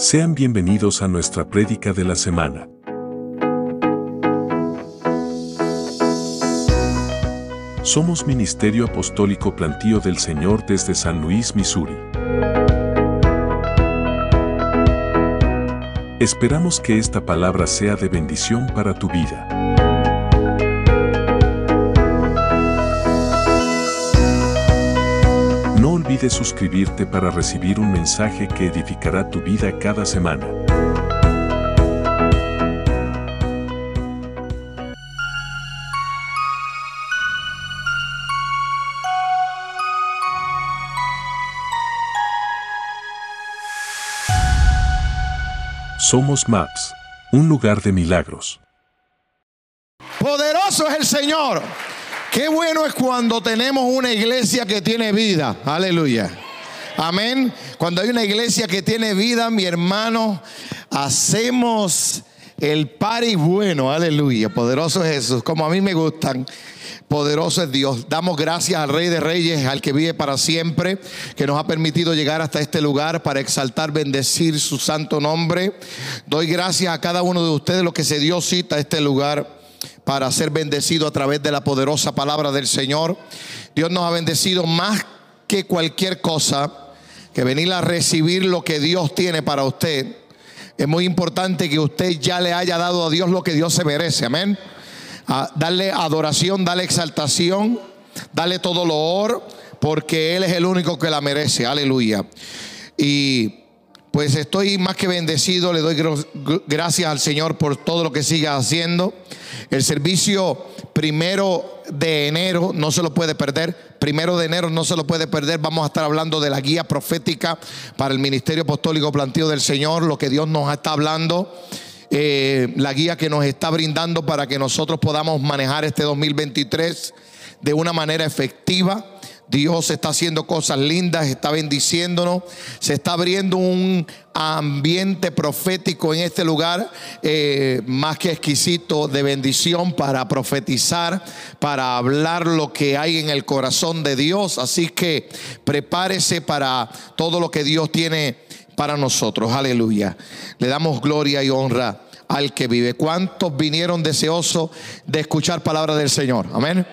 Sean bienvenidos a nuestra prédica de la semana. Somos Ministerio Apostólico Plantío del Señor desde San Luis, Missouri. Esperamos que esta palabra sea de bendición para tu vida. Olvides suscribirte para recibir un mensaje que edificará tu vida cada semana. Somos Maps, un lugar de milagros. Poderoso es el Señor. Qué bueno es cuando tenemos una iglesia que tiene vida. Aleluya. Amén. Cuando hay una iglesia que tiene vida, mi hermano, hacemos el party bueno. Aleluya. Poderoso es Jesús. Como a mí me gustan. Poderoso es Dios. Damos gracias al Rey de Reyes, al que vive para siempre, que nos ha permitido llegar hasta este lugar para exaltar, bendecir su santo nombre. Doy gracias a cada uno de ustedes, los que se dio cita a este lugar para ser bendecido a través de la poderosa palabra del Señor. Dios nos ha bendecido más que cualquier cosa, que venir a recibir lo que Dios tiene para usted. Es muy importante que usted ya le haya dado a Dios lo que Dios se merece. Amén darle adoración, darle exaltación, darle todo lo porque Él es el único que la merece. Aleluya. Y pues estoy más que bendecido, le doy gracias al Señor por todo lo que siga haciendo. El servicio primero de enero no se lo puede perder. Primero de enero no se lo puede perder. Vamos a estar hablando de la guía profética para el Ministerio Apostólico Plantío del Señor, lo que Dios nos está hablando. Eh, la guía que nos está brindando para que nosotros podamos manejar este 2023 de una manera efectiva. Dios está haciendo cosas lindas, está bendiciéndonos, se está abriendo un ambiente profético en este lugar, eh, más que exquisito de bendición para profetizar, para hablar lo que hay en el corazón de Dios. Así que prepárese para todo lo que Dios tiene para nosotros. Aleluya. Le damos gloria y honra al que vive. ¿Cuántos vinieron deseosos de escuchar palabra del Señor? Amén.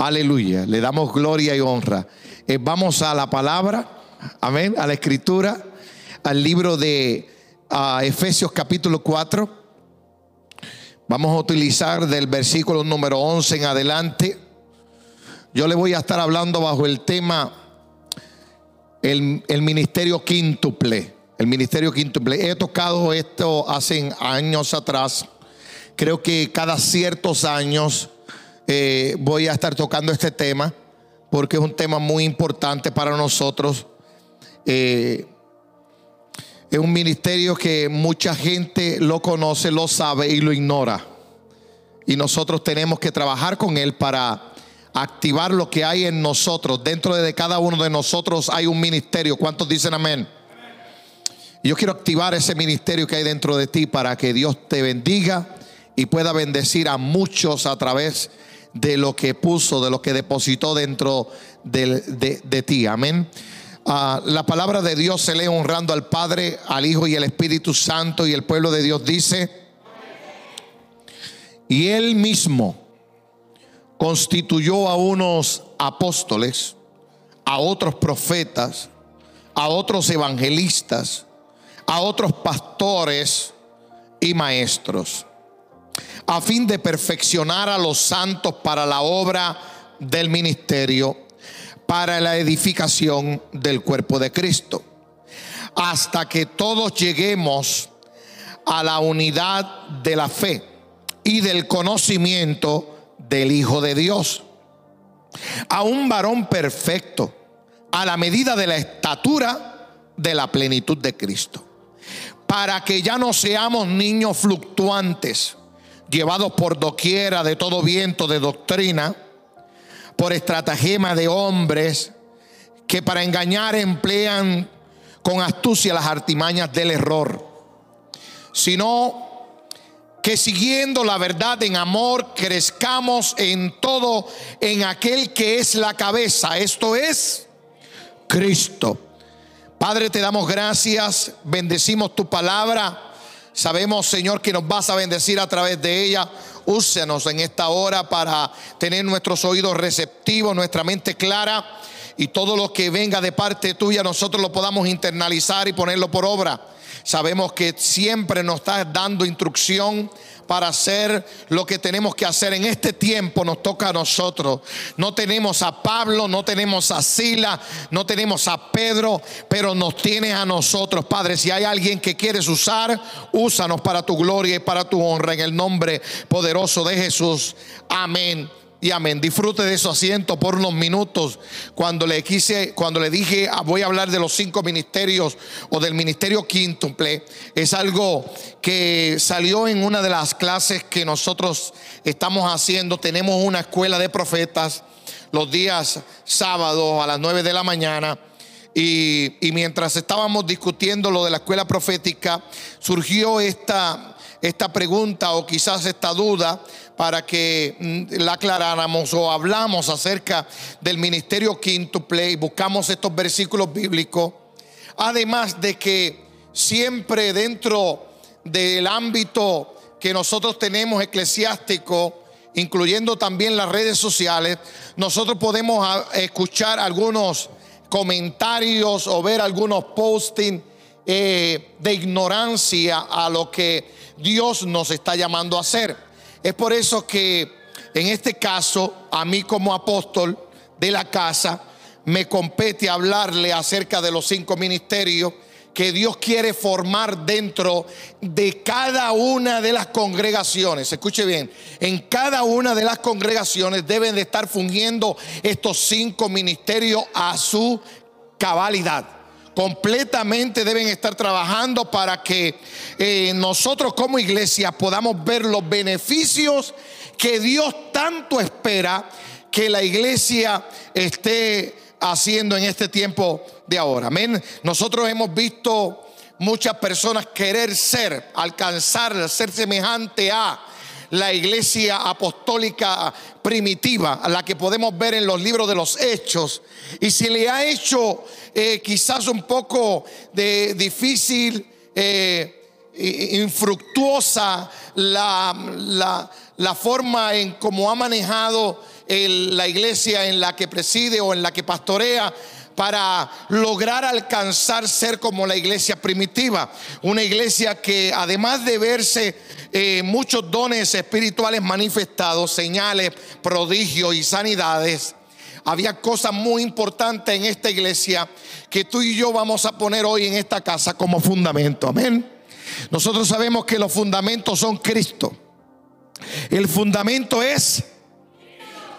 Aleluya. Le damos gloria y honra. Eh, vamos a la palabra. Amén. A la escritura. Al libro de Efesios capítulo 4. Vamos a utilizar del versículo número 11 en adelante. Yo le voy a estar hablando bajo el tema el, ministerio quíntuple. El ministerio quíntuple. He tocado esto hace años atrás. Creo que cada ciertos años eh, voy a estar tocando este tema porque es un tema muy importante para nosotros. Eh, es un ministerio que mucha gente lo conoce, lo sabe y lo ignora. Y nosotros tenemos que trabajar con él para activar lo que hay en nosotros. Dentro de cada uno de nosotros hay un ministerio. ¿Cuántos dicen amén? Yo quiero activar ese ministerio que hay dentro de ti para que Dios te bendiga y pueda bendecir a muchos a través de lo que puso, de lo que depositó dentro de, ti. Amén. Ah, la palabra de Dios se lee honrando al Padre, al Hijo y al Espíritu Santo y el pueblo de Dios dice, y él mismo constituyó a unos apóstoles, a otros profetas, a otros evangelistas, a otros pastores y maestros, a fin de perfeccionar a los santos para la obra del ministerio, para la edificación del cuerpo de Cristo, hasta que todos lleguemos a la unidad de la fe y del conocimiento del Hijo de Dios. A un varón perfecto, a la medida de la estatura de la plenitud de Cristo. Para que ya no seamos niños fluctuantes, llevados por doquiera de todo viento de doctrina, por estratagema de hombres que para engañar emplean con astucia las artimañas del error, sino que siguiendo la verdad en amor crezcamos en todo en aquel que es la cabeza, esto es Cristo, Padre, te damos gracias, bendecimos tu palabra. Sabemos, Señor, que nos vas a bendecir a través de ella. Úsenos en esta hora para tener nuestros oídos receptivos, nuestra mente clara y todo lo que venga de parte tuya nosotros lo podamos internalizar y ponerlo por obra. Sabemos que siempre nos estás dando instrucción para hacer lo que tenemos que hacer. En este tiempo nos toca a nosotros. No tenemos a Pablo, no tenemos a Sila, no tenemos a Pedro, pero nos tienes a nosotros, Padre. Si hay alguien que quieres usar, úsanos para tu gloria y para tu honra. En el nombre poderoso de Jesús. Amén y amén. Disfrute de su asiento por unos minutos. Cuando le quise, cuando le dije ah, voy a hablar de los cinco ministerios o del ministerio quíntuple, es algo que salió en una de las clases que nosotros estamos haciendo. Tenemos una escuela de profetas los días sábados a las nueve de la mañana. Y, y mientras estábamos discutiendo lo de la escuela profética, surgió esta, esta pregunta o quizás esta duda para que mm, la aclaráramos o hablamos acerca del ministerio quíntuple y buscamos estos versículos bíblicos. Además de que siempre dentro del ámbito que nosotros tenemos eclesiástico, incluyendo también las redes sociales, nosotros podemos ah, escuchar algunos comentarios o ver algunos postings eh, de ignorancia a lo que Dios nos está llamando a hacer. Es por eso que en este caso, a mí como apóstol de la casa, me compete hablarle acerca de los cinco ministerios que Dios quiere formar dentro de cada una de las congregaciones. Escuche bien, en cada una de las congregaciones deben de estar fungiendo estos cinco ministerios a su cabalidad completamente deben estar trabajando para que eh, nosotros como iglesia podamos ver los beneficios que Dios tanto espera que la iglesia esté haciendo en este tiempo de ahora. Amén. Nosotros hemos visto muchas personas querer ser, alcanzar, ser semejante a la iglesia apostólica primitiva, la que podemos ver en los libros de los hechos, y se le ha hecho eh, quizás un poco de difícil, eh, infructuosa la, la, forma en cómo ha manejado la iglesia en la que preside o en la que pastorea para lograr alcanzar ser como la iglesia primitiva. Una iglesia que además de verse eh, muchos dones espirituales manifestados, señales, prodigios y sanidades, había cosas muy importantes en esta iglesia que tú y yo vamos a poner hoy en esta casa como fundamento. Amén. Nosotros sabemos que los fundamentos son Cristo. El fundamento es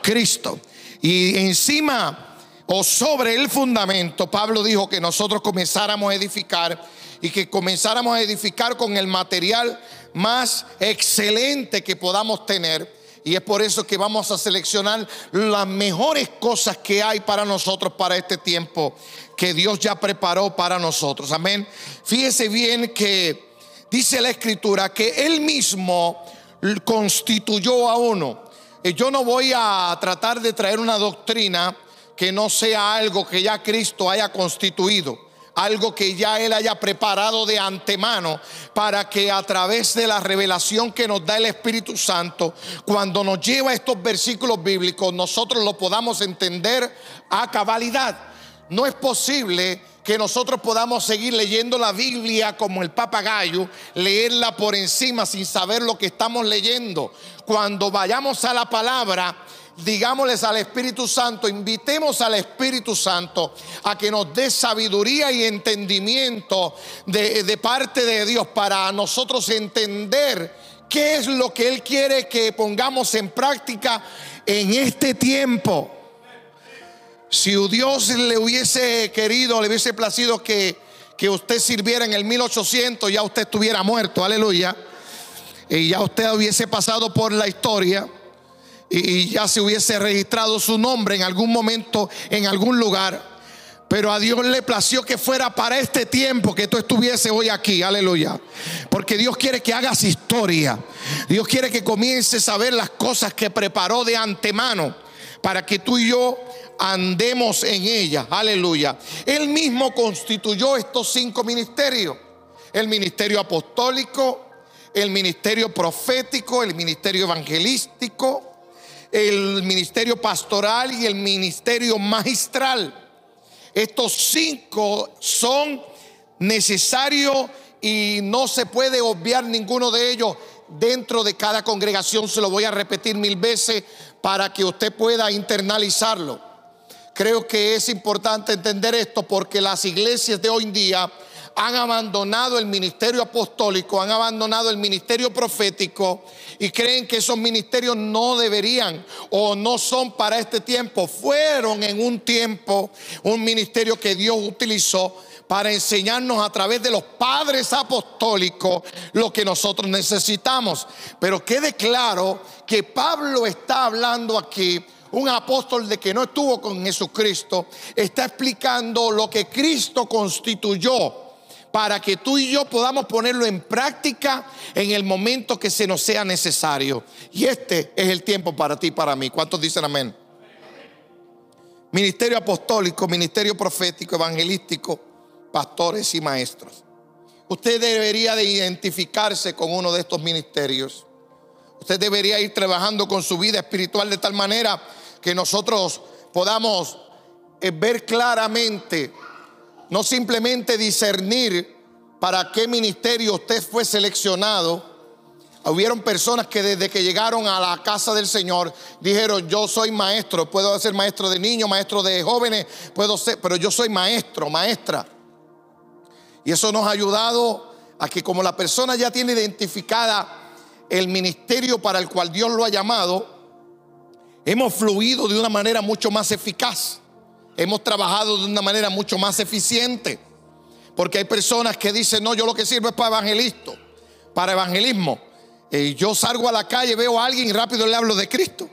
Cristo. Y encima o sobre el fundamento, Pablo dijo que nosotros comenzáramos a edificar y que comenzáramos a edificar con el material más excelente que podamos tener. Y es por eso que vamos a seleccionar las mejores cosas que hay para nosotros para este tiempo que Dios ya preparó para nosotros. Amén. Fíjese bien que dice la escritura que Él mismo constituyó a uno. Yo no voy a tratar de traer una doctrina que no sea algo que ya Cristo haya constituido, algo que ya Él haya preparado de antemano para que a través de la revelación que nos da el Espíritu Santo, cuando nos lleva estos versículos bíblicos, nosotros lo podamos entender a cabalidad. No es posible que nosotros podamos seguir leyendo la Biblia como el papagayo, leerla por encima sin saber lo que estamos leyendo. Cuando vayamos a la palabra, digámosles al Espíritu Santo, invitemos al Espíritu Santo a que nos dé sabiduría y entendimiento de, parte de Dios para nosotros entender qué es lo que Él quiere que pongamos en práctica en este tiempo. Si Dios le hubiese querido, le hubiese placido que, que usted sirviera en el 1800, ya usted estuviera muerto, aleluya. Y ya usted hubiese pasado por la historia y ya se hubiese registrado su nombre en algún momento, en algún lugar. Pero a Dios le plació que fuera para este tiempo que tú estuviese hoy aquí, aleluya. Porque Dios quiere que hagas historia. Dios quiere que comiences a ver las cosas que preparó de antemano para que tú y yo andemos en ella. Aleluya. Él mismo constituyó estos cinco ministerios. El ministerio apostólico, el ministerio profético, el ministerio evangelístico, el ministerio pastoral y el ministerio magistral. Estos cinco son necesarios y no se puede obviar ninguno de ellos dentro de cada congregación. Se lo voy a repetir mil veces para que usted pueda internalizarlo. Creo que es importante entender esto porque las iglesias de hoy en día han abandonado el ministerio apostólico, han abandonado el ministerio profético y creen que esos ministerios no deberían o no son para este tiempo. Fueron en un tiempo un ministerio que Dios utilizó para enseñarnos a través de los padres apostólicos lo que nosotros necesitamos. Pero quede claro que Pablo está hablando aquí un apóstol de que no estuvo con Jesucristo, está explicando lo que Cristo constituyó para que tú y yo podamos ponerlo en práctica en el momento que se nos sea necesario. Y este es el tiempo para ti y para mí. ¿Cuántos dicen amén? Ministerio apostólico, ministerio profético, evangelístico, pastores y maestros. Usted debería de identificarse con uno de estos ministerios. Usted debería ir trabajando con su vida espiritual de tal manera que nosotros podamos eh, ver claramente no simplemente discernir para qué ministerio usted fue seleccionado. Hubieron personas que desde que llegaron a la casa del Señor dijeron, yo soy maestro, puedo ser maestro de niños, maestro de jóvenes, puedo ser, pero yo soy maestro, maestra. Y eso nos ha ayudado a que como la persona ya tiene identificada el ministerio para el cual Dios lo ha llamado, hemos fluido de una manera mucho más eficaz hemos trabajado de una manera mucho más eficiente. Porque hay personas que dicen, no, yo lo que sirvo es para evangelista, para evangelismo. Y yo salgo a la calle, veo a alguien y rápido le hablo de Cristo.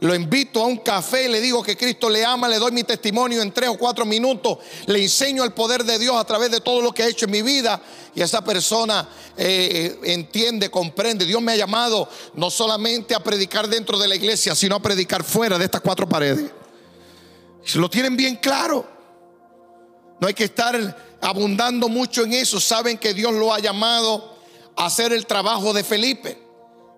Lo invito a un café, le digo que Cristo le ama, le doy mi testimonio en tres o cuatro minutos, le enseño el poder de Dios a través de todo lo que ha hecho en mi vida y esa persona eh, entiende, comprende. Dios me ha llamado no solamente a predicar dentro de la iglesia, sino a predicar fuera de estas cuatro paredes. Si lo tienen bien claro. No hay que estar abundando mucho en eso. Saben que Dios lo ha llamado a hacer el trabajo de Felipe.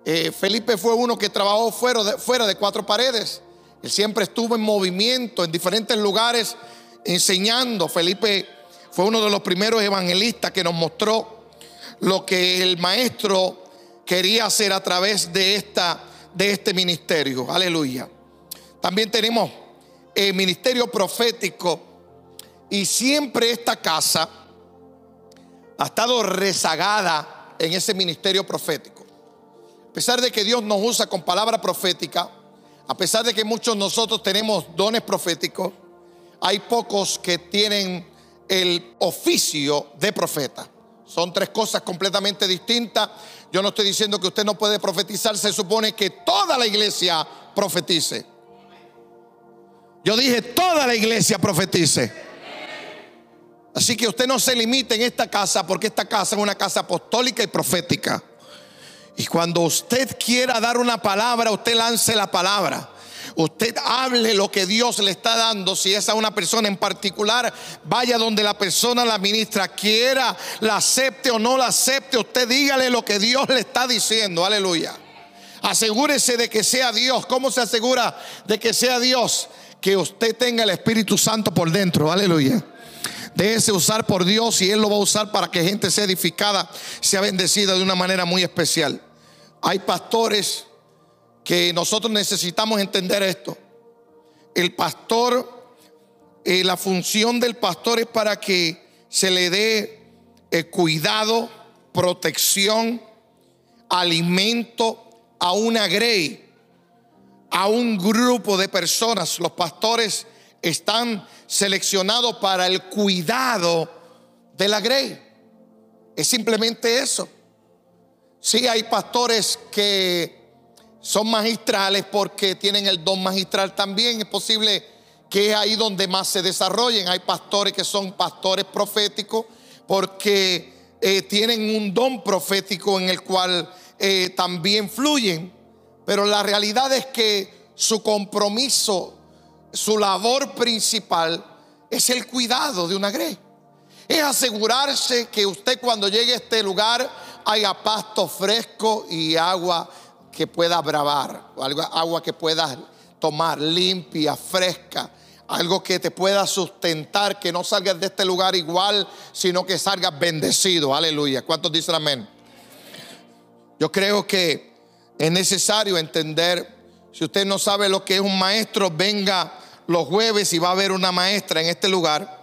Eh, Felipe fue uno que trabajó fuera de, fuera de cuatro paredes. Él siempre estuvo en movimiento, en diferentes lugares, enseñando. Felipe fue uno de los primeros evangelistas que nos mostró lo que el maestro quería hacer a través de, esta, de este ministerio. Aleluya. También tenemos el ministerio profético y siempre esta casa ha estado rezagada en ese ministerio profético. A pesar de que Dios nos usa con palabra profética, a pesar de que muchos de nosotros tenemos dones proféticos, hay pocos que tienen el oficio de profeta. Son tres cosas completamente distintas. Yo no estoy diciendo que usted no puede profetizar, se supone que toda la iglesia profetice. Yo dije, toda la iglesia profetice. Así que usted no se limite en esta casa porque esta casa es una casa apostólica y profética. Y cuando usted quiera dar una palabra, usted lance la palabra. Usted hable lo que Dios le está dando. Si es a una persona en particular, vaya donde la persona la ministra quiera, la acepte o no la acepte. Usted dígale lo que Dios le está diciendo. Aleluya. Asegúrese de que sea Dios. ¿Cómo se asegura de que sea Dios? Que usted tenga el Espíritu Santo por dentro. Aleluya. Déjese usar por Dios y Él lo va a usar para que gente sea edificada, sea bendecida de una manera muy especial. Hay pastores que nosotros necesitamos entender esto. El pastor, eh, la función del pastor es para que se le dé eh, cuidado, protección, alimento a una grey a un grupo de personas. Los pastores están seleccionados para el cuidado de la grey. Es simplemente eso. Sí hay pastores que son magistrales porque tienen el don magistral también. Es posible que es ahí donde más se desarrollen. Hay pastores que son pastores proféticos porque eh, tienen un don profético en el cual eh, también fluyen. Pero la realidad es que su compromiso su labor principal es el cuidado de una grey. Es asegurarse que usted cuando llegue a este lugar haya pasto fresco y agua que pueda bravar, agua que pueda tomar limpia, fresca, algo que te pueda sustentar, que no salgas de este lugar igual, sino que salgas bendecido. Aleluya. ¿Cuántos dicen amén? Yo creo que es necesario entender, si usted no sabe lo que es un maestro, venga los jueves y va a haber una maestra en este lugar.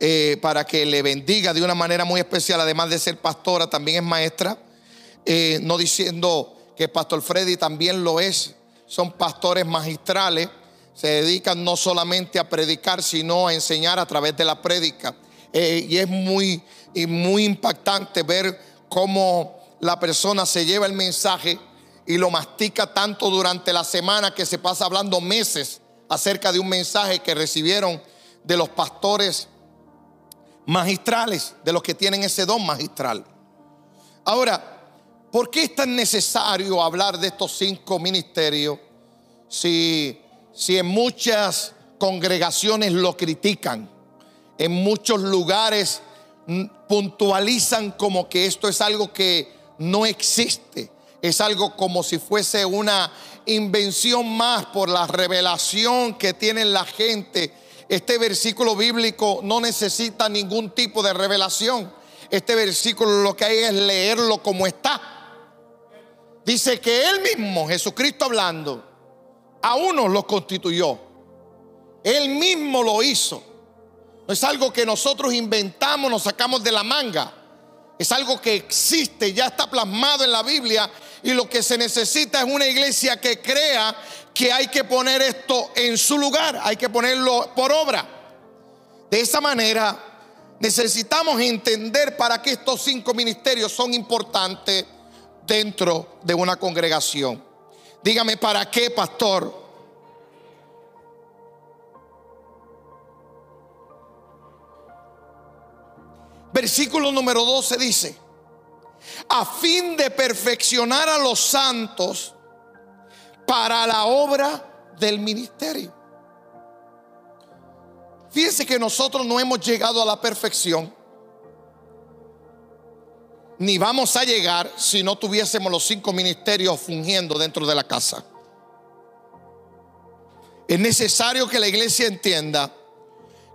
Eh, para que le bendiga de una manera muy especial, además de ser pastora, también es maestra, eh, no diciendo que Pastor Freddy también lo es, son pastores magistrales, se dedican no solamente a predicar, sino a enseñar a través de la prédica. Eh, y es muy, y muy impactante ver cómo la persona se lleva el mensaje y lo mastica tanto durante la semana que se pasa hablando meses acerca de un mensaje que recibieron de los pastores magistrales, de los que tienen ese don magistral. Ahora, ¿Por qué es tan necesario hablar de estos cinco ministerios si, si en muchas congregaciones lo critican? En muchos lugares puntualizan como que esto es algo que no existe. Es algo como si fuese una invención más por la revelación que tiene la gente. Este versículo bíblico no necesita ningún tipo de revelación. Este versículo lo que hay es leerlo como está. Dice que Él mismo, Jesucristo hablando, a uno lo constituyó. Él mismo lo hizo. No es algo que nosotros inventamos, nos sacamos de la manga. Es algo que existe, ya está plasmado en la Biblia y lo que se necesita es una iglesia que crea que hay que poner esto en su lugar, hay que ponerlo por obra. De esa manera necesitamos entender para qué estos cinco ministerios son importantes dentro de una congregación. Dígame, ¿para qué, pastor? Versículo número 12 dice, a fin de perfeccionar a los santos para la obra del ministerio. Fíjense que nosotros no hemos llegado a la perfección ni vamos a llegar si no tuviésemos los cinco ministerios fungiendo dentro de la casa. Es necesario que la iglesia entienda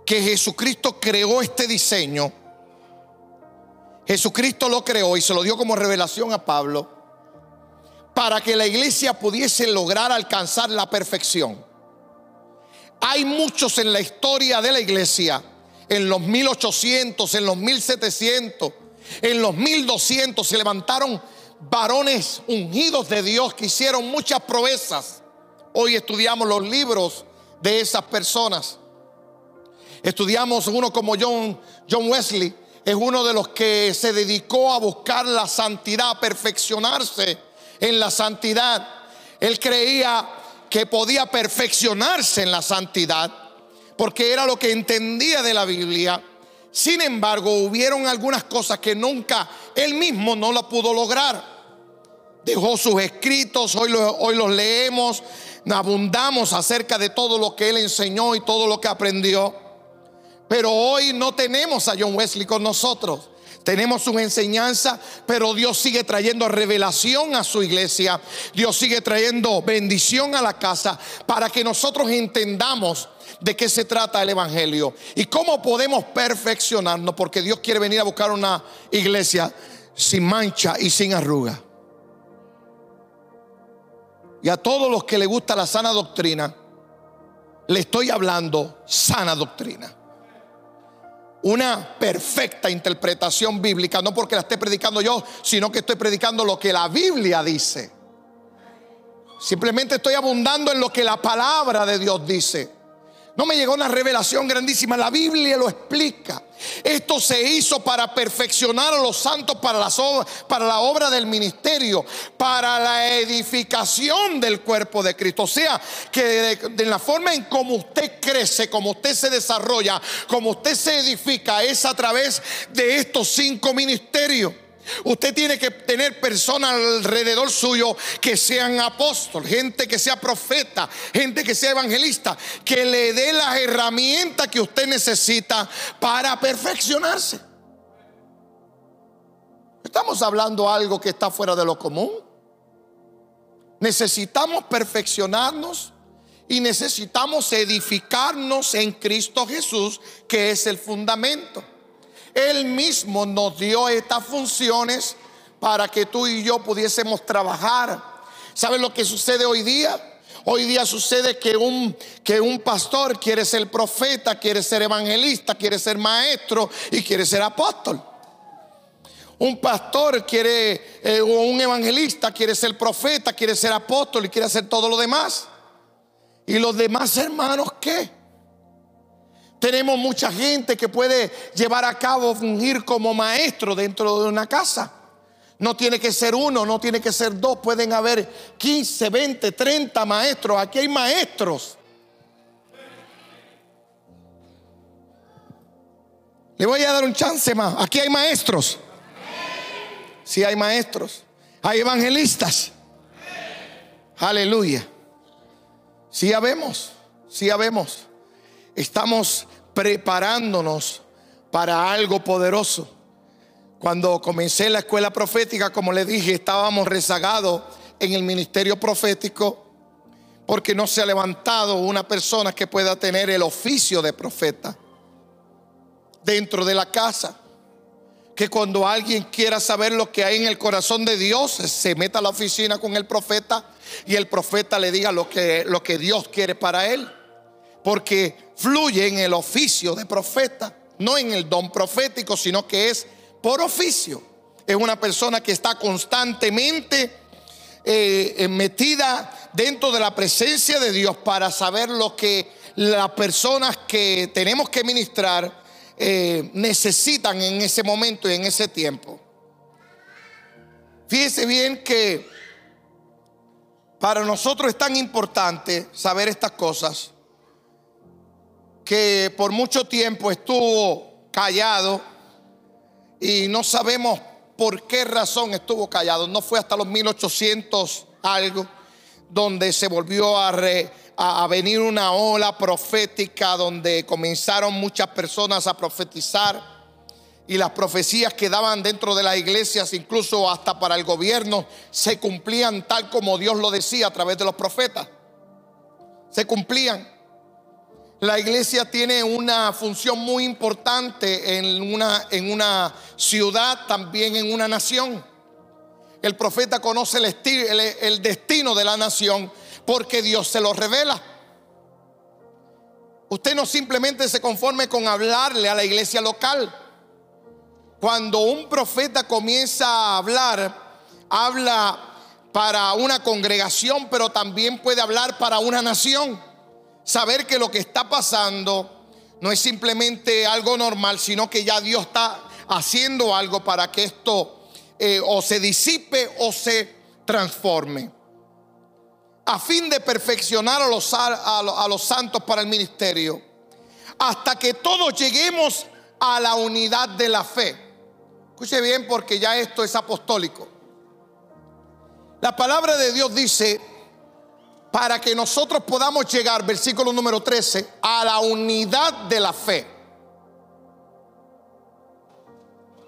que Jesucristo creó este diseño. Jesucristo lo creó y se lo dio como revelación a Pablo para que la iglesia pudiese lograr alcanzar la perfección. Hay muchos en la historia de la iglesia, en los 1800, en los 1700, en los 1200 se levantaron varones ungidos de Dios que hicieron muchas proezas. Hoy estudiamos los libros de esas personas. Estudiamos uno como John, John Wesley, es uno de los que se dedicó a buscar la santidad, a perfeccionarse en la santidad. Él creía que podía perfeccionarse en la santidad porque era lo que entendía de la Biblia. Sin embargo, hubieron algunas cosas que nunca él mismo no lo pudo lograr. Dejó sus escritos, hoy, hoy los leemos, abundamos acerca de todo lo que él enseñó y todo lo que aprendió. Pero hoy no tenemos a John Wesley con nosotros. Tenemos su enseñanza, pero Dios sigue trayendo revelación a su iglesia. Dios sigue trayendo bendición a la casa para que nosotros entendamos de qué se trata el Evangelio y cómo podemos perfeccionarnos, porque Dios quiere venir a buscar una iglesia sin mancha y sin arruga. Y a todos los que les gusta la sana doctrina, le estoy hablando sana doctrina. Una perfecta interpretación bíblica, no porque la esté predicando yo, sino que estoy predicando lo que la Biblia dice. Simplemente estoy abundando en lo que la palabra de Dios dice. No me llegó una revelación grandísima, la Biblia lo explica. Esto se hizo para perfeccionar a los santos para, para la obra del ministerio, para la edificación del cuerpo de Cristo. O sea, que de, de la forma en como usted crece, como usted se desarrolla, como usted se edifica, es a través de estos cinco ministerios. Usted tiene que tener personas alrededor suyo que sean apóstoles, gente que sea profeta, gente que sea evangelista, que le dé las herramientas que usted necesita para perfeccionarse. Estamos hablando algo que está fuera de lo común. Necesitamos perfeccionarnos y necesitamos edificarnos en Cristo Jesús, que es el fundamento. Él mismo nos dio estas funciones para que tú y yo pudiésemos trabajar. ¿Sabes lo que sucede hoy día? Hoy día sucede que un, que un pastor quiere ser profeta, quiere ser evangelista, quiere ser maestro y quiere ser apóstol. Un pastor quiere, eh, o un evangelista quiere ser profeta, quiere ser apóstol y quiere hacer todo lo demás. ¿Y los demás hermanos qué? Tenemos mucha gente que puede llevar a cabo, fungir como maestro dentro de una casa. No tiene que ser uno, no tiene que ser dos, pueden haber 15, 20, 30 maestros. Aquí hay maestros. Le voy a dar un chance más. Aquí hay maestros. Sí hay maestros. Hay evangelistas. Aleluya. Sí habemos. Sí habemos. Estamos preparándonos para algo poderoso. Cuando comencé la escuela profética, como le dije, estábamos rezagados en el ministerio profético porque no se ha levantado una persona que pueda tener el oficio de profeta dentro de la casa. Que cuando alguien quiera saber lo que hay en el corazón de Dios, se meta a la oficina con el profeta y el profeta le diga lo que, lo que Dios quiere para él porque fluye en el oficio de profeta, no en el don profético, sino que es por oficio. Es una persona que está constantemente eh, metida dentro de la presencia de Dios para saber lo que las personas que tenemos que ministrar eh, necesitan en ese momento y en ese tiempo. Fíjese bien que para nosotros es tan importante saber estas cosas que por mucho tiempo estuvo callado y no sabemos por qué razón estuvo callado. No fue hasta los 1800 algo donde se volvió a, a, venir una ola profética donde comenzaron muchas personas a profetizar y las profecías que daban dentro de las iglesias, incluso hasta para el gobierno, se cumplían tal como Dios lo decía a través de los profetas. Se cumplían. La iglesia tiene una función muy importante en una, en una ciudad, también en una nación. El profeta conoce el, el, destino de la nación porque Dios se lo revela. Usted no simplemente se conforme con hablarle a la iglesia local. Cuando un profeta comienza a hablar, habla para una congregación, pero también puede hablar para una nación saber que lo que está pasando no es simplemente algo normal, sino que ya Dios está haciendo algo para que esto eh, o se disipe o se transforme. A fin de perfeccionar a los, a los santos para el ministerio, hasta que todos lleguemos a la unidad de la fe. Escuche bien porque ya esto es apostólico. La palabra de Dios dice para que nosotros podamos llegar, versículo número 13, a la unidad de la fe.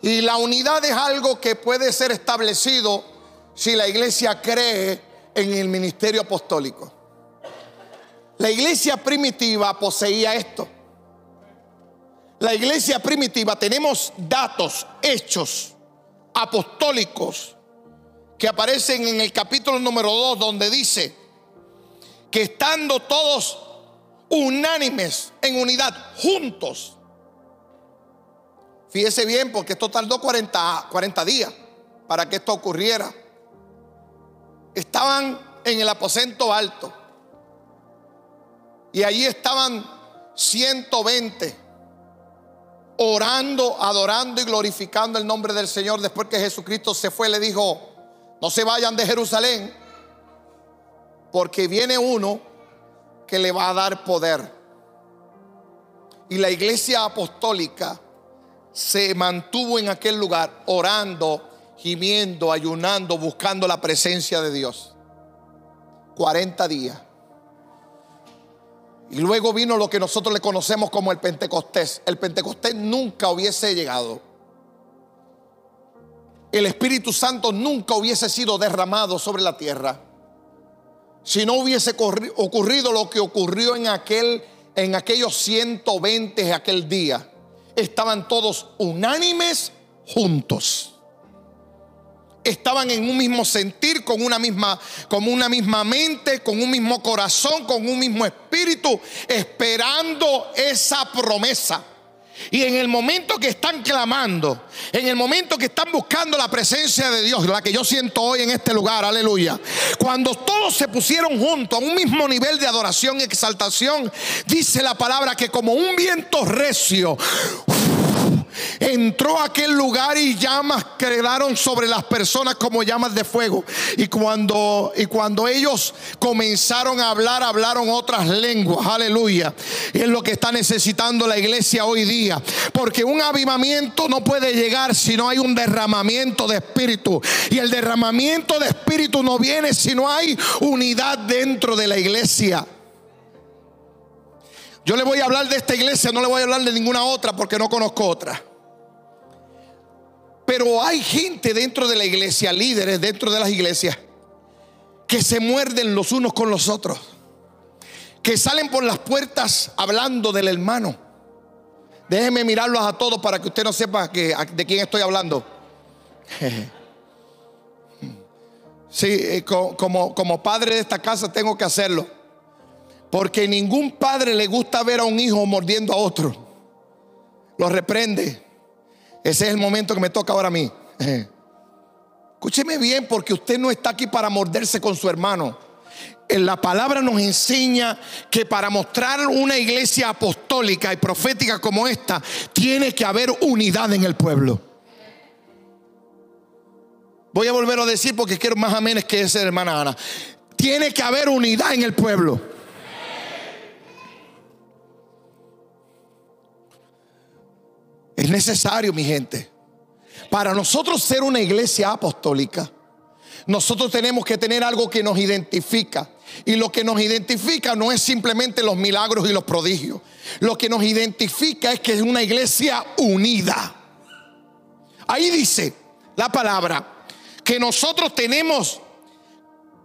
Y la unidad es algo que puede ser establecido si la iglesia cree en el ministerio apostólico. La iglesia primitiva poseía esto. La iglesia primitiva tenemos datos, hechos apostólicos que aparecen en el capítulo número 2 donde dice, que estando todos unánimes en unidad, juntos. Fíjese bien, porque esto tardó 40, 40 días para que esto ocurriera. Estaban en el aposento alto. Y allí estaban 120 orando, adorando y glorificando el nombre del Señor. Después que Jesucristo se fue, le dijo, no se vayan de Jerusalén porque viene uno que le va a dar poder. Y la iglesia apostólica se mantuvo en aquel lugar orando gimiendo, ayunando, buscando la presencia de Dios. 40 días. Y luego vino lo que nosotros le conocemos como el Pentecostés. El Pentecostés nunca hubiese llegado. El Espíritu Santo nunca hubiese sido derramado sobre la tierra. Si no hubiese ocurrido lo que ocurrió en aquel en aquellos 120 de aquel día. Estaban todos unánimes juntos estaban en un mismo sentir, con una misma, como una misma mente, con un mismo corazón, con un mismo espíritu, esperando esa promesa. Y en el momento que están clamando, en el momento que están buscando la presencia de Dios, la que yo siento hoy en este lugar, aleluya, cuando todos se pusieron juntos a un mismo nivel de adoración y exaltación, dice la palabra que como un viento recio, entró a aquel lugar y llamas quedaron sobre las personas como llamas de fuego. Y cuando, y cuando ellos comenzaron a hablar, hablaron otras lenguas. Aleluya. Es lo que está necesitando la iglesia hoy día. Porque un avivamiento no puede llegar si no hay un derramamiento de espíritu. Y el derramamiento de espíritu no viene si no hay unidad dentro de la iglesia. Yo le voy a hablar de esta iglesia, no le voy a hablar de ninguna otra porque no conozco otra. Pero hay gente dentro de la iglesia, líderes dentro de las iglesias, que se muerden los unos con los otros. Que salen por las puertas hablando del hermano. Déjenme mirarlos a todos para que usted no sepa de quién estoy hablando. Sí, eh, como padre de esta casa tengo que hacerlo. Porque ningún padre le gusta ver a un hijo mordiendo a otro. Lo reprende. Ese es el momento que me toca ahora a mí. Escúcheme bien porque usted no está aquí para morderse con su hermano. En la palabra nos enseña que para mostrar una iglesia apostólica y profética como esta, tiene que haber unidad en el pueblo. Voy a volver a decir porque quiero más amenes que ese hermana Ana. Tiene que haber unidad en el pueblo. Es necesario, mi gente. Para nosotros ser una iglesia apostólica, nosotros tenemos que tener algo que nos identifica. Y lo que nos identifica no es simplemente los milagros y los prodigios. Lo que nos identifica es que es una iglesia unida. Ahí dice la palabra que nosotros tenemos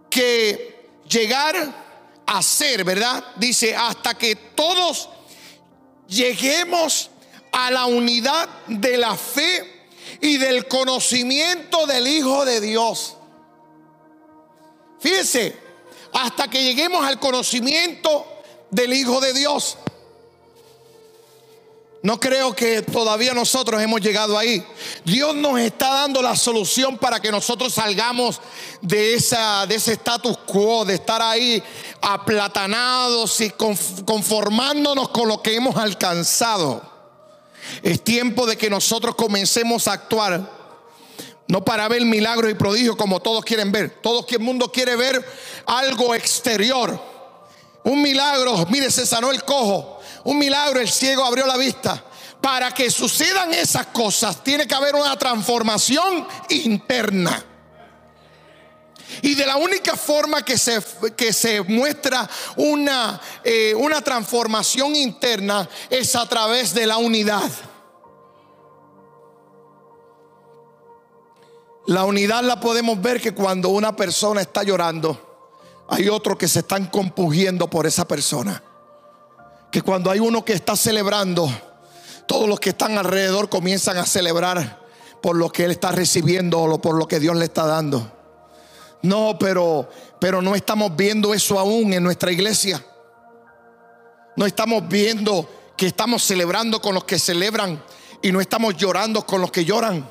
que llegar a ser, ¿verdad? Dice, hasta que todos lleguemos a la unidad de la fe y del conocimiento del Hijo de Dios. Fíjense, hasta que lleguemos al conocimiento del Hijo de Dios. No creo que todavía nosotros hemos llegado ahí. Dios nos está dando la solución para que nosotros salgamos de, esa, de ese status quo, de estar ahí aplatanados y conformándonos con lo que hemos alcanzado. Es tiempo de que nosotros comencemos a actuar. No para ver milagros y prodigios como todos quieren ver. Todo el mundo quiere ver algo exterior. Un milagro, mire, se sanó el cojo. Un milagro, el ciego abrió la vista. Para que sucedan esas cosas, tiene que haber una transformación interna. Y de la única forma que se, que se muestra una, eh, una transformación interna es a través de la unidad. La unidad la podemos ver que cuando una persona está llorando, hay otros que se están compugiendo por esa persona. Que cuando hay uno que está celebrando, todos los que están alrededor comienzan a celebrar por lo que él está recibiendo o por lo que Dios le está dando. No, pero, pero no estamos viendo eso aún en nuestra iglesia. No estamos viendo que estamos celebrando con los que celebran y no estamos llorando con los que lloran.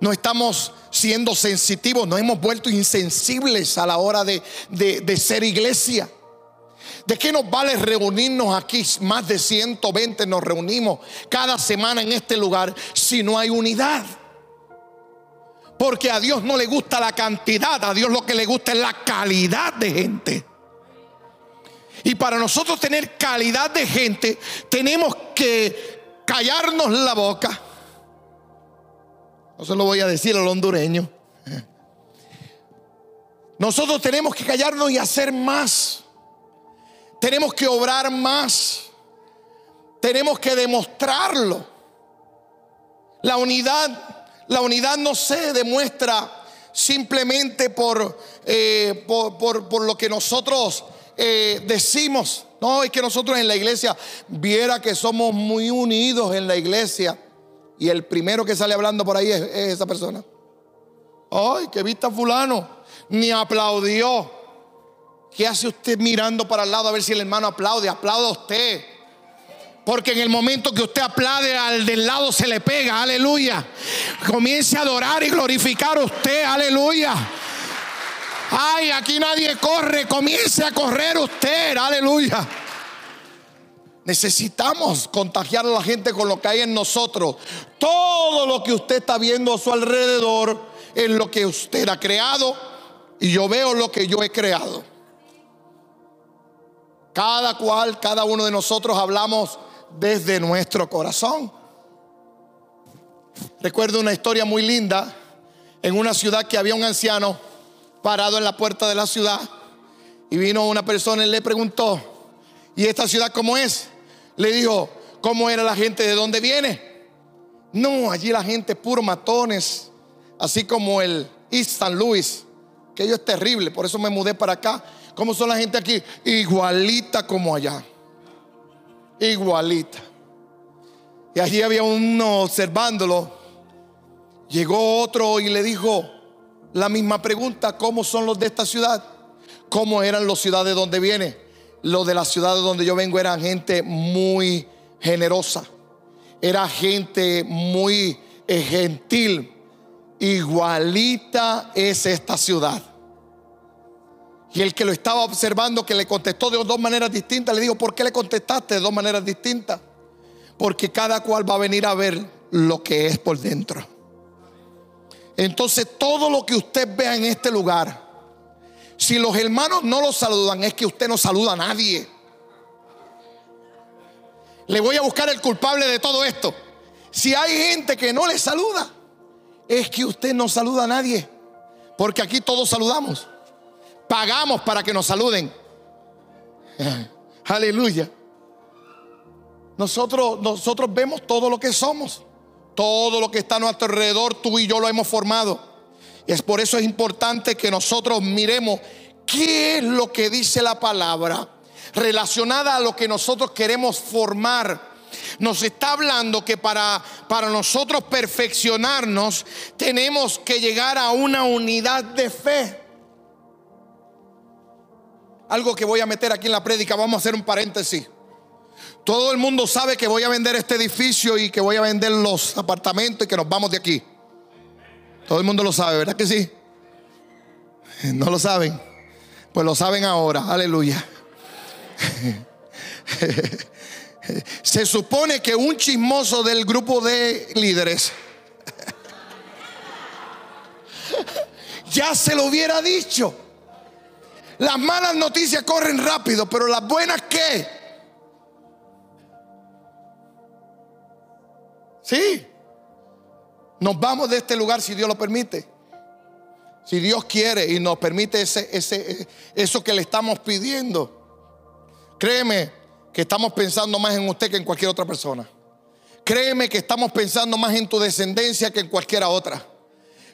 No estamos siendo sensitivos, nos hemos vuelto insensibles a la hora de, de ser iglesia. ¿De qué nos vale reunirnos aquí? Más de 120 nos reunimos cada semana en este lugar si no hay unidad. Porque a Dios no le gusta la cantidad, a Dios lo que le gusta es la calidad de gente. Y para nosotros tener calidad de gente, tenemos que callarnos la boca. No se lo voy a decir al hondureño. Nosotros tenemos que callarnos y hacer más. Tenemos que obrar más. Tenemos que demostrarlo. La unidad, la unidad no se demuestra simplemente por, eh, por, lo que nosotros eh, decimos. No, es que nosotros en la iglesia viera que somos muy unidos en la iglesia. Y el primero que sale hablando por ahí es, es esa persona. Ay, que vista fulano. Ni aplaudió. ¿Qué hace usted mirando para el lado a ver si el hermano aplaude? Aplauda usted. Porque en el momento que usted aplaude al del lado se le pega, aleluya. Comience a adorar y glorificar a usted, aleluya. Ay, aquí nadie corre, comience a correr usted, aleluya. Necesitamos contagiar a la gente con lo que hay en nosotros. Todo lo que usted está viendo a su alrededor es lo que usted ha creado y yo veo lo que yo he creado. Cada cual, cada uno de nosotros hablamos desde nuestro corazón. Recuerdo una historia muy linda en una ciudad que había un anciano parado en la puerta de la ciudad y vino una persona y le preguntó, ¿y esta ciudad cómo es? Le dijo, ¿cómo era la gente? ¿De dónde viene? No, allí la gente puro matones, así como el East St. Louis, que ello es terrible, por eso me mudé para acá. ¿Cómo son la gente aquí? Igualita como allá igualita. Y allí había uno observándolo. Llegó otro y le dijo la misma pregunta, ¿cómo son los de esta ciudad? ¿Cómo eran los ciudades donde viene? Los de la ciudad de donde yo vengo eran gente muy generosa. Era gente muy eh, gentil. Igualita es esta ciudad. Y el que lo estaba observando, que le contestó de dos maneras distintas, le dijo, ¿por qué le contestaste de dos maneras distintas? Porque cada cual va a venir a ver lo que es por dentro. Entonces todo lo que usted vea en este lugar, si los hermanos no lo saludan, es que usted no saluda a nadie. Le voy a buscar el culpable de todo esto. Si hay gente que no le saluda, es que usted no saluda a nadie. Porque aquí todos saludamos pagamos para que nos saluden. Aleluya. Nosotros, nosotros vemos todo lo que somos, todo lo que está a nuestro alrededor, tú y yo lo hemos formado. Y es por eso es importante que nosotros miremos qué es lo que dice la palabra relacionada a lo que nosotros queremos formar. Nos está hablando que para, para nosotros perfeccionarnos tenemos que llegar a una unidad de fe algo que voy a meter aquí en la prédica, vamos a hacer un paréntesis. Todo el mundo sabe que voy a vender este edificio y que voy a vender los apartamentos y que nos vamos de aquí. Todo el mundo lo sabe, ¿verdad que sí? ¿No lo saben? Pues lo saben ahora, aleluya. Se supone que un chismoso del grupo de líderes ya se lo hubiera dicho. Las malas noticias corren rápido, pero las buenas qué? Sí. Nos vamos de este lugar si Dios lo permite. Si Dios quiere y nos permite ese, ese, eso que le estamos pidiendo. Créeme que estamos pensando más en usted que en cualquier otra persona. Créeme que estamos pensando más en tu descendencia que en cualquiera otra.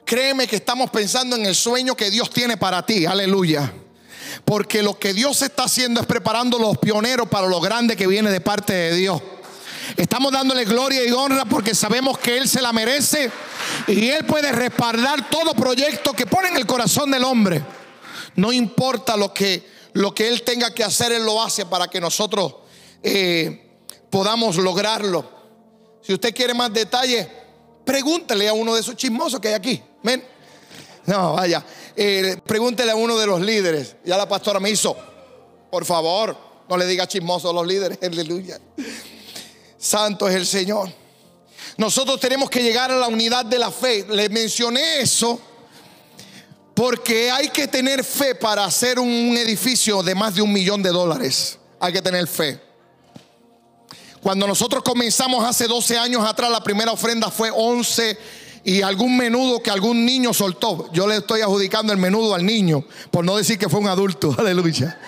Créeme que estamos pensando en el sueño que Dios tiene para ti. Aleluya. Porque lo que Dios está haciendo es preparando los pioneros para lo grande que viene de parte de Dios. Estamos dándole gloria y honra porque sabemos que Él se la merece y Él puede respaldar todo proyecto que pone en el corazón del hombre. No importa lo que, lo que Él tenga que hacer, Él lo hace para que nosotros eh, podamos lograrlo. Si usted quiere más detalles, pregúntele a uno de esos chismosos que hay aquí. ¿Ven? No, vaya. Eh, pregúntele a uno de los líderes. Ya la pastora me hizo. Por favor, no le diga chismoso a los líderes. Aleluya. Santo es el Señor. Nosotros tenemos que llegar a la unidad de la fe. Le mencioné eso porque hay que tener fe para hacer un edificio de más de un millón de dólares. Hay que tener fe. Cuando nosotros comenzamos hace 12 años atrás, la primera ofrenda fue 11 y algún menudo que algún niño soltó. Yo le estoy adjudicando el menudo al niño, por no decir que fue un adulto. Aleluya.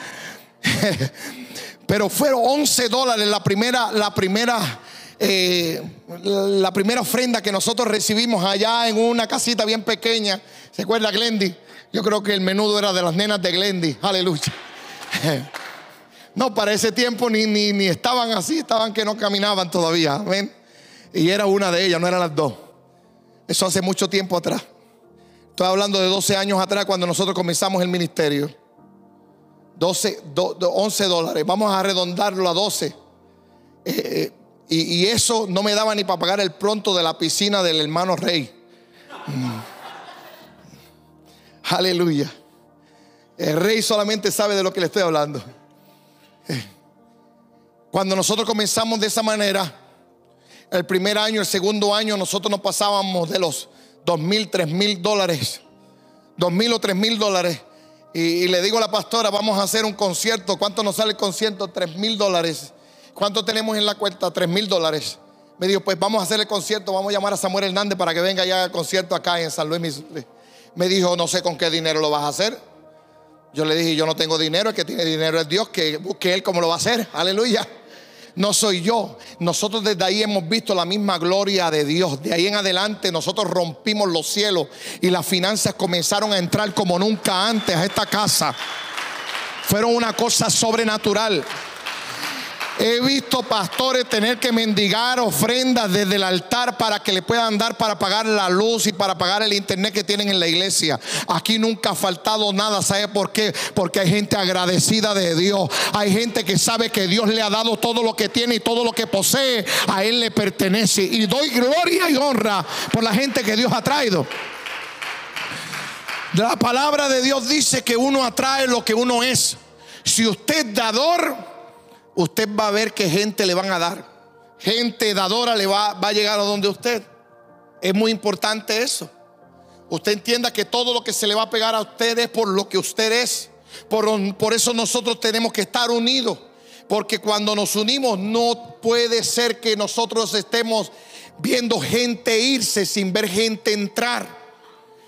Pero fueron 11 dólares la primera, la primera, eh, la primera ofrenda que nosotros recibimos allá en una casita bien pequeña. ¿Se acuerda Glendy? Yo creo que el menudo era de las nenas de Glendy. Aleluya. No, para ese tiempo ni, ni, ni estaban así, estaban que no caminaban todavía. Amén. Y era una de ellas, no eran las dos. Eso hace mucho tiempo atrás. Estoy hablando de 12 años atrás cuando nosotros comenzamos el ministerio. 12, 11 dólares. Vamos a redondarlo a 12. Eh, eh, y, eso no me daba ni para pagar el pronto de la piscina del hermano Rey. Mm. Aleluya. El rey solamente sabe de lo que le estoy hablando. Eh, cuando nosotros comenzamos de esa manera, el primer año, el segundo año, nosotros nos pasábamos de los dos mil, tres mil dólares, dos mil o tres mil dólares. Y, le digo a la pastora, vamos a hacer un concierto. ¿Cuánto nos sale el concierto? Tres mil dólares. ¿Cuánto tenemos en la cuenta? Tres mil dólares. Me dijo, pues vamos a hacer el concierto, vamos a llamar a Samuel Hernández para que venga ya al concierto acá en San Luis. Me dijo, no sé con qué dinero lo vas a hacer. Yo le dije, yo no tengo dinero, el que tiene dinero es Dios, que busque Él cómo lo va a hacer. Aleluya no soy yo. Nosotros desde ahí hemos visto la misma gloria de Dios. De ahí en adelante nosotros rompimos los cielos y las finanzas comenzaron a entrar como nunca antes a esta casa. Fueron una cosa sobrenatural. He visto pastores tener que mendigar ofrendas desde el altar para que le puedan dar para pagar la luz y para pagar el internet que tienen en la iglesia. Aquí nunca ha faltado nada. ¿Sabe por qué? Porque hay gente agradecida de Dios. Hay gente que sabe que Dios le ha dado todo lo que tiene y todo lo que posee a Él le pertenece. Y doy gloria y honra por la gente que Dios ha traído. La palabra de Dios dice que uno atrae lo que uno es. Si usted es dador, usted va a ver que gente le van a dar. Gente dadora le va, va a llegar a donde usted. Es muy importante eso. Usted entienda que todo lo que se le va a pegar a usted es por lo que usted es. Por, por eso nosotros tenemos que estar unidos. Porque cuando nos unimos no puede ser que nosotros estemos viendo gente irse sin ver gente entrar.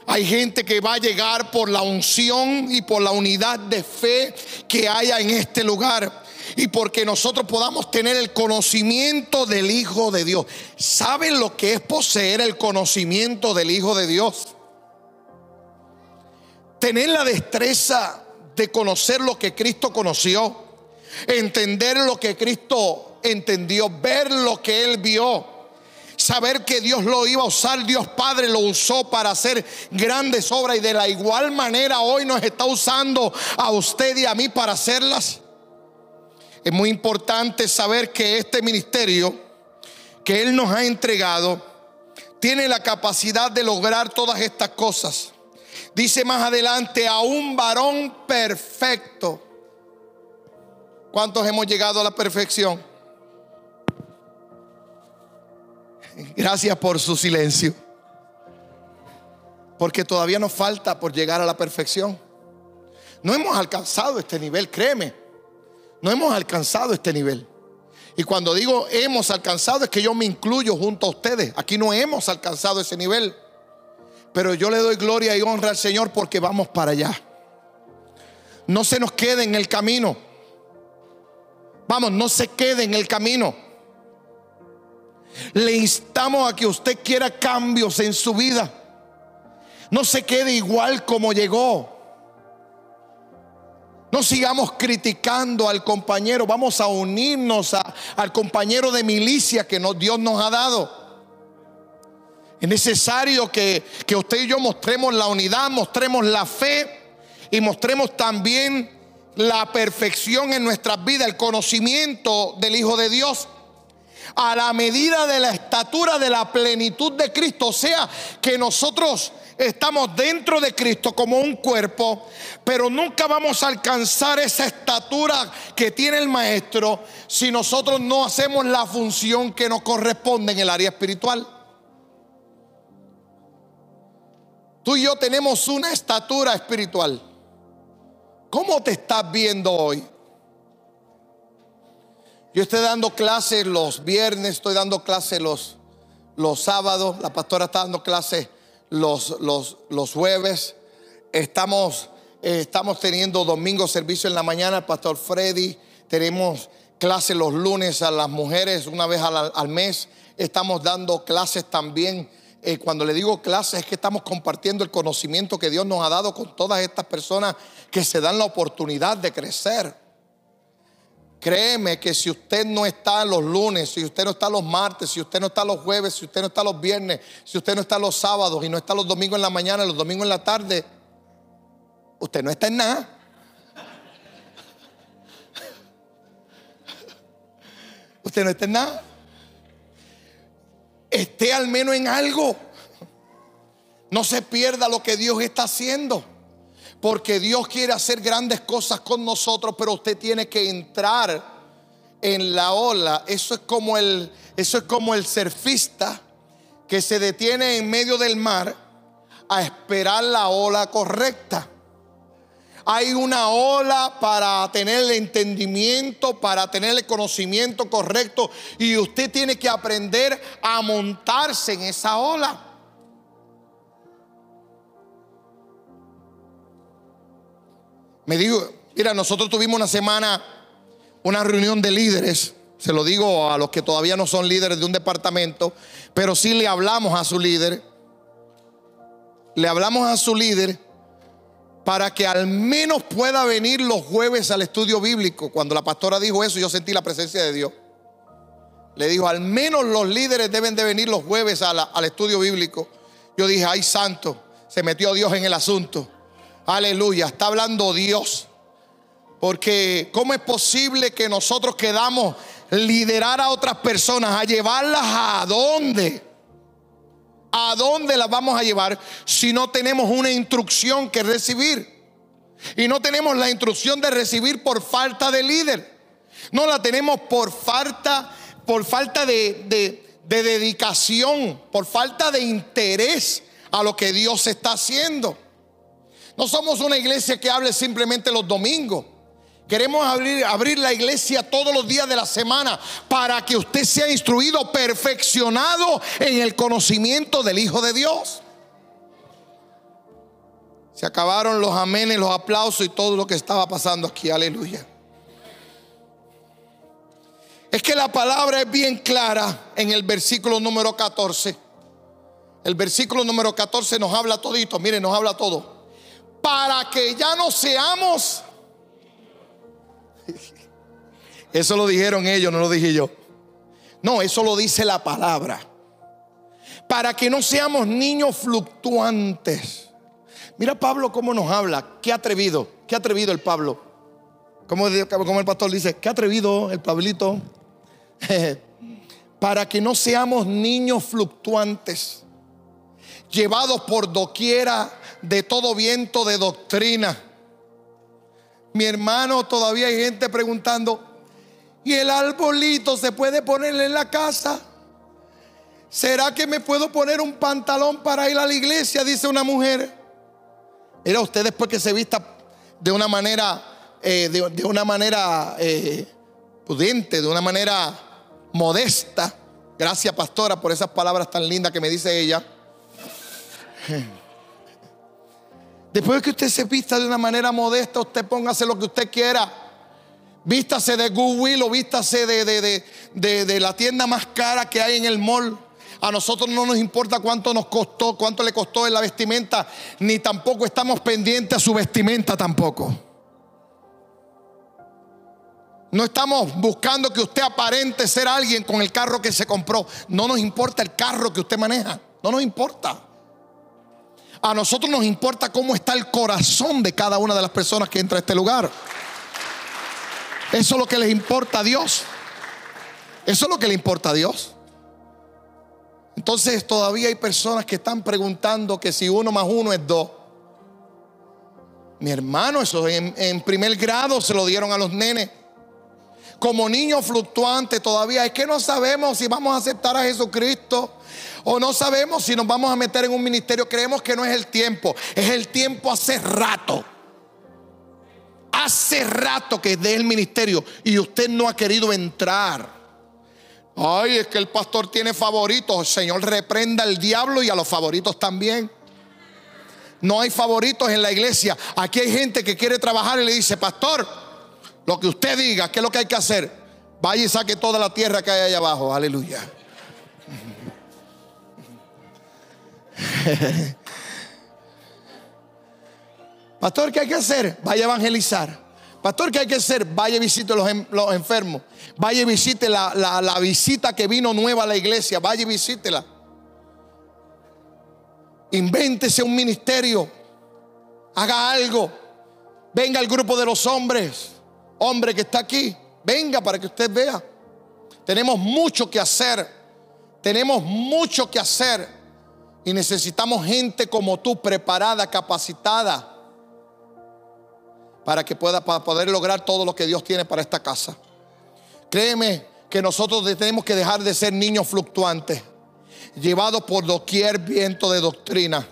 Hay gente que va a llegar por la unción y por la unidad de fe que haya en este lugar y porque nosotros podamos tener el conocimiento del Hijo de Dios. ¿Saben lo que es poseer el conocimiento del Hijo de Dios? Tener la destreza de conocer lo que Cristo conoció, entender lo que Cristo entendió, ver lo que Él vio saber que Dios lo iba a usar, Dios Padre lo usó para hacer grandes obras y de la igual manera hoy nos está usando a usted y a mí para hacerlas. Es muy importante saber que este ministerio que Él nos ha entregado tiene la capacidad de lograr todas estas cosas. Dice más adelante, a un varón perfecto. ¿Cuántos hemos llegado a la perfección? Gracias por su silencio. Porque todavía nos falta por llegar a la perfección. No hemos alcanzado este nivel, créeme. No hemos alcanzado este nivel. Y cuando digo hemos alcanzado es que yo me incluyo junto a ustedes. Aquí no hemos alcanzado ese nivel. Pero yo le doy gloria y honra al Señor porque vamos para allá. No se nos quede en el camino. Vamos, no se quede en el camino. Le instamos a que usted quiera cambios en su vida. No se quede igual como llegó. No sigamos criticando al compañero, vamos a unirnos al compañero de milicia que Dios nos ha dado. Es necesario que, que usted y yo mostremos la unidad, mostremos la fe y mostremos también la perfección en nuestras vidas, el conocimiento del Hijo de Dios a la medida de la estatura de la plenitud de Cristo. O sea, que nosotros estamos dentro de Cristo como un cuerpo, pero nunca vamos a alcanzar esa estatura que tiene el Maestro si nosotros no hacemos la función que nos corresponde en el área espiritual. Tú y yo tenemos una estatura espiritual. ¿Cómo te estás viendo hoy? Yo estoy dando clases los viernes, estoy dando clases los los sábados, la pastora está dando clases los, los, los jueves. Estamos, eh, estamos teniendo domingo servicio en la mañana, el pastor Freddy. Tenemos clases los lunes a las mujeres una vez al, mes. Estamos dando clases también. Eh, cuando le digo clases es que estamos compartiendo el conocimiento que Dios nos ha dado con todas estas personas que se dan la oportunidad de crecer. Créeme que si usted no está los lunes, si usted no está los martes, si usted no está los jueves, si usted no está los viernes, si usted no está los sábados y no está los domingos en la mañana, los domingos en la tarde, usted no está en nada. Usted no está en nada. Esté al menos en algo. No se pierda lo que Dios está haciendo. Porque Dios quiere hacer grandes cosas con nosotros, pero usted tiene que entrar en la ola. Eso es como el, eso es como el surfista que se detiene en medio del mar a esperar la ola correcta. Hay una ola para tener el entendimiento, para tener el conocimiento correcto y usted tiene que aprender a montarse en esa ola. Me digo, mira, nosotros tuvimos una semana, una reunión de líderes. Se lo digo a los que todavía no son líderes de un departamento, pero sí le hablamos a su líder. Le hablamos a su líder para que al menos pueda venir los jueves al estudio bíblico. Cuando la pastora dijo eso, yo sentí la presencia de Dios. Le dijo, al menos los líderes deben de venir los jueves al estudio bíblico. Yo dije, ay santo, se metió Dios en el asunto. Aleluya, está hablando Dios. Porque ¿cómo es posible que nosotros quedamos liderar a otras personas, a llevarlas a dónde? ¿A dónde las vamos a llevar si no tenemos una instrucción que recibir? Y no tenemos la instrucción de recibir por falta de líder. No la tenemos por falta, por falta de, de, de dedicación, por falta de interés a lo que Dios está haciendo. No somos una iglesia que hable simplemente los domingos. Queremos abrir, abrir, la iglesia todos los días de la semana para que usted sea instruido, perfeccionado en el conocimiento del Hijo de Dios. Se acabaron los amenes, los aplausos y todo lo que estaba pasando aquí. Aleluya. Es que la palabra es bien clara en el versículo número 14. El versículo número 14 nos habla todito. Miren, nos habla todo para que ya no seamos. Eso lo dijeron ellos, no lo dije yo. No, eso lo dice la palabra. Para que no seamos niños fluctuantes. Mira Pablo cómo nos habla. Qué atrevido, qué atrevido el Pablo. Como, el pastor dice, qué atrevido el Pablito. Para que no seamos niños fluctuantes, llevados por doquiera de todo viento de doctrina. Mi hermano, todavía hay gente preguntando, ¿y el arbolito se puede ponerle en la casa? ¿Será que me puedo poner un pantalón para ir a la iglesia? Dice una mujer. Mira, usted después que se vista de una manera, eh, de, una manera eh, prudente, de una manera modesta. Gracias, pastora, por esas palabras tan lindas que me dice ella. Después que usted se vista de una manera modesta, usted póngase lo que usted quiera. Vístase de Goodwill o vístase de, de, la tienda más cara que hay en el mall. A nosotros no nos importa cuánto nos costó, cuánto le costó en la vestimenta, ni tampoco estamos pendientes a su vestimenta tampoco. No estamos buscando que usted aparente ser alguien con el carro que se compró. No nos importa el carro que usted maneja. No nos importa. A nosotros nos importa cómo está el corazón de cada una de las personas que entra a este lugar. Eso es lo que les importa a Dios. Eso es lo que le importa a Dios. Entonces todavía hay personas que están preguntando que si uno más uno es dos. Mi hermano, eso en, primer grado se lo dieron a los nenes. Como niños fluctuantes todavía es que no sabemos si vamos a aceptar a Jesucristo o no sabemos si nos vamos a meter en un ministerio. Creemos que no es el tiempo. Es el tiempo hace rato. Hace rato que es del ministerio y usted no ha querido entrar. Ay, es que el pastor tiene favoritos. El Señor reprenda al diablo y a los favoritos también. No hay favoritos en la iglesia. Aquí hay gente que quiere trabajar y le dice, pastor, lo que usted diga, ¿qué es lo que hay que hacer? Vaya y saque toda la tierra que hay allá abajo. Aleluya. Pastor, ¿qué hay que hacer? Vaya a evangelizar. Pastor, ¿qué hay que hacer? Vaya y visite los, los enfermos. Vaya y visite la, la, visita que vino nueva a la iglesia. Vaya y visítela. Invéntese un ministerio. Haga algo. Venga al grupo de los hombres. Hombre que está aquí. Venga para que usted vea. Tenemos mucho que hacer. Tenemos mucho que hacer. Y necesitamos gente como tú, preparada, capacitada para que pueda para poder lograr todo lo que Dios tiene para esta casa. Créeme que nosotros tenemos que dejar de ser niños fluctuantes, llevados por doquier viento de doctrina,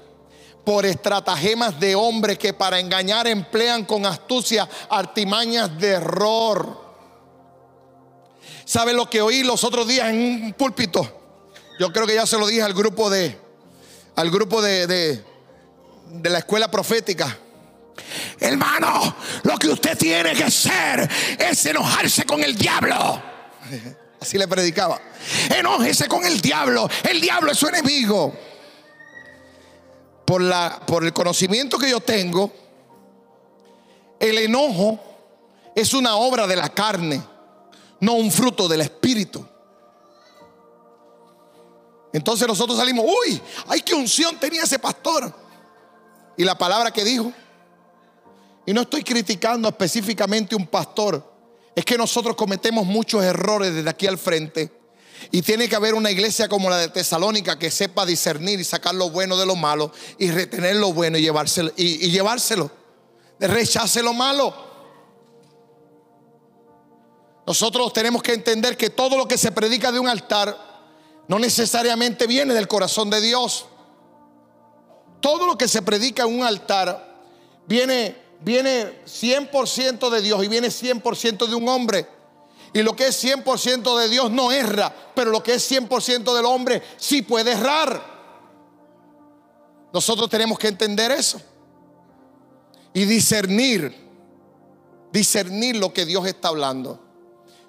por estratagemas de hombres que para engañar emplean con astucia artimañas de error. ¿Sabe lo que oí los otros días en un púlpito? Yo creo que ya se lo dije al grupo de al grupo de, de, de la escuela profética Hermano, lo que usted tiene que hacer es enojarse con el diablo. Así le predicaba. Enójese con el diablo. El diablo es su enemigo. Por, la, por el conocimiento que yo tengo, el enojo es una obra de la carne, no un fruto del espíritu. Entonces nosotros salimos, uy, ay, qué unción tenía ese pastor. Y la palabra que dijo, y no estoy criticando específicamente un pastor. Es que nosotros cometemos muchos errores desde aquí al frente. Y tiene que haber una iglesia como la de Tesalónica que sepa discernir y sacar lo bueno de lo malo y retener lo bueno y llevárselo. Y, llevárselo. Rechace lo malo. Nosotros tenemos que entender que todo lo que se predica de un altar no necesariamente viene del corazón de Dios. Todo lo que se predica en un altar viene viene 100% de Dios y viene 100% de un hombre. Y lo que es 100% de Dios no erra, pero lo que es 100% del hombre sí puede errar. Nosotros tenemos que entender eso. Y discernir, discernir lo que Dios está hablando.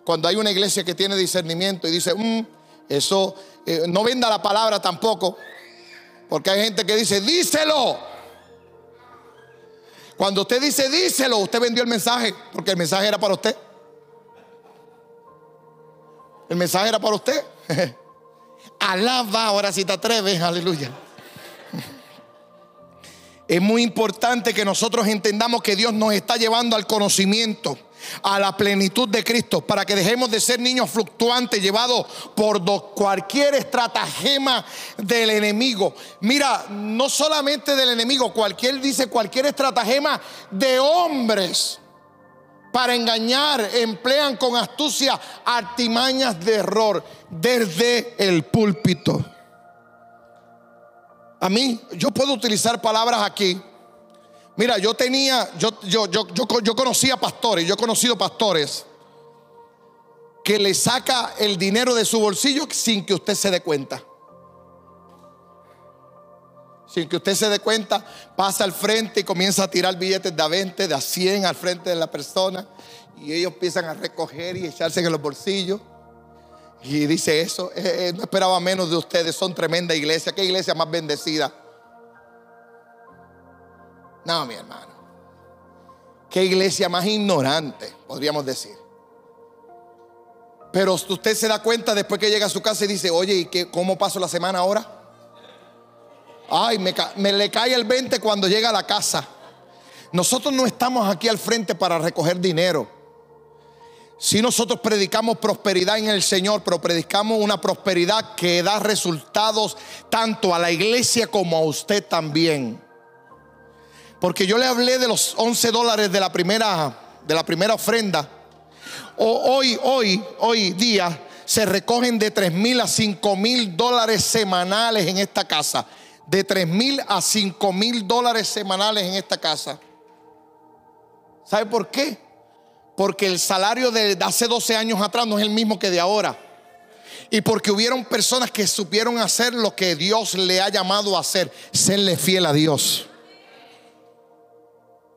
Cuando hay una iglesia que tiene discernimiento y dice, mm, eso, eh, no venda la palabra tampoco, porque hay gente que dice, díselo. Cuando usted dice díselo, usted vendió el mensaje, porque el mensaje era para usted. El mensaje era para usted. Alaba ahora si te atreves, aleluya. Es muy importante que nosotros entendamos que Dios nos está llevando al conocimiento a la plenitud de Cristo, para que dejemos de ser niños fluctuantes llevados por cualquier estratagema del enemigo. Mira, no solamente del enemigo, cualquier dice cualquier estratagema de hombres para engañar, emplean con astucia artimañas de error desde el púlpito. A mí, yo puedo utilizar palabras aquí Mira, yo tenía, yo, yo, yo, yo, conocía pastores, yo he conocido pastores que le saca el dinero de su bolsillo sin que usted se dé cuenta. Sin que usted se dé cuenta, pasa al frente y comienza a tirar billetes de a 20, de a 100 al frente de la persona. Y ellos empiezan a recoger y echarse en los bolsillos. Y dice eso, eh, eh, no esperaba menos de ustedes, son tremenda iglesia. ¿Qué iglesia más bendecida? No, mi hermano. Qué iglesia más ignorante, podríamos decir. Pero usted se da cuenta después que llega a su casa y dice, oye, ¿y qué, cómo paso la semana ahora? Ay, me, me le cae el 20 cuando llega a la casa. Nosotros no estamos aquí al frente para recoger dinero. Si nosotros predicamos prosperidad en el Señor, pero predicamos una prosperidad que da resultados tanto a la iglesia como a usted también. Porque yo le hablé de los 11 dólares de la primera, de la primera ofrenda. hoy, hoy, hoy día se recogen de 3 mil a 5 mil dólares semanales en esta casa. De 3 mil a 5 mil dólares semanales en esta casa. ¿Sabe por qué? Porque el salario de hace 12 años atrás no es el mismo que de ahora. Y porque hubieron personas que supieron hacer lo que Dios le ha llamado a hacer, serle fiel a Dios.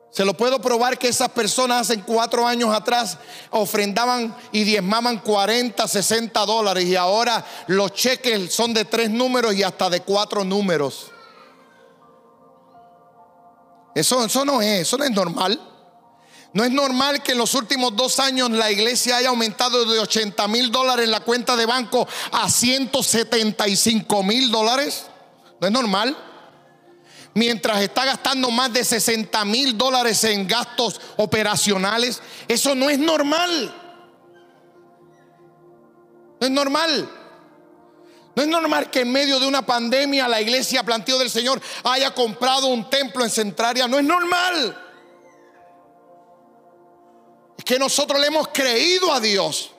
Se lo puedo probar que esas personas hace cuatro años atrás ofrendaban y diezmaban 40, 60 dólares y ahora los cheques son de tres números y hasta de cuatro números. Eso, eso no es, eso no es normal. No es normal que en los últimos dos años la iglesia haya aumentado de 80 mil dólares en la cuenta de banco a 175 mil dólares. No es normal mientras está gastando más de 60 mil dólares en gastos operacionales. Eso no es normal. No es normal. No es normal que en medio de una pandemia la iglesia Planteo del Señor haya comprado un templo en Centraria. No es normal. Que nosotros le hemos creído a Dios.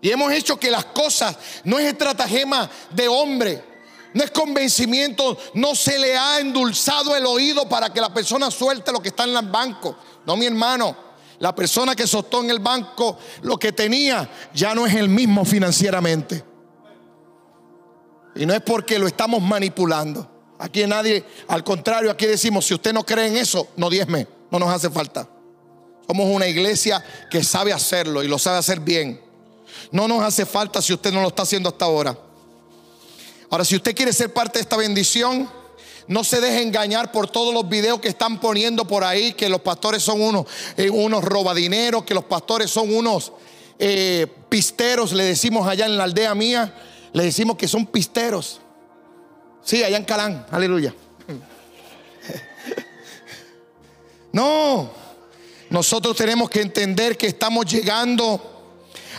Y hemos hecho que las cosas no es estratagema de hombre, no es convencimiento, no se le ha endulzado el oído para que la persona suelte lo que está en el banco. No, mi hermano, la persona que soltó en el banco lo que tenía ya no es el mismo financieramente. Y no es porque lo estamos manipulando. Aquí nadie, al contrario, aquí decimos, si usted no cree en eso, no diezme, no nos hace falta. Somos una iglesia que sabe hacerlo y lo sabe hacer bien. No nos hace falta si usted no lo está haciendo hasta ahora. Ahora, si usted quiere ser parte de esta bendición, no se deje engañar por todos los videos que están poniendo por ahí, que los pastores son unos, eh, unos robadineros, que los pastores son unos eh, pisteros, le decimos allá en la aldea mía, le decimos que son pisteros. Sí, allá en Calán, aleluya. No, nosotros tenemos que entender que estamos llegando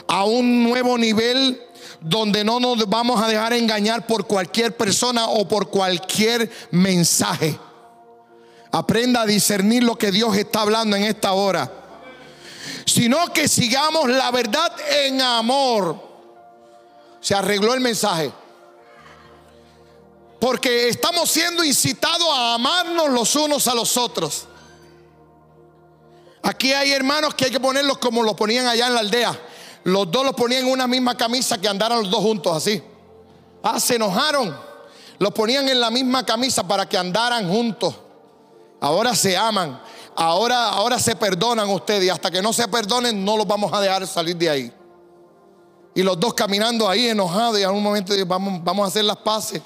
a un nuevo nivel donde no nos vamos a dejar engañar por cualquier persona o por cualquier mensaje. Aprenda a discernir lo que Dios está hablando en esta hora. Sino que sigamos la verdad en amor. Se arregló el mensaje. Porque estamos siendo incitados a amarnos los unos a los otros. Aquí hay hermanos que hay que ponerlos como los ponían allá en la aldea. Los dos los ponían en una misma camisa que andaran los dos juntos así. Ah, se enojaron. Los ponían en la misma camisa para que andaran juntos. Ahora se aman. Ahora, ahora se perdonan ustedes. Y hasta que no se perdonen, no los vamos a dejar salir de ahí. Y los dos caminando ahí enojados. Y en un momento vamos, vamos a hacer las paces.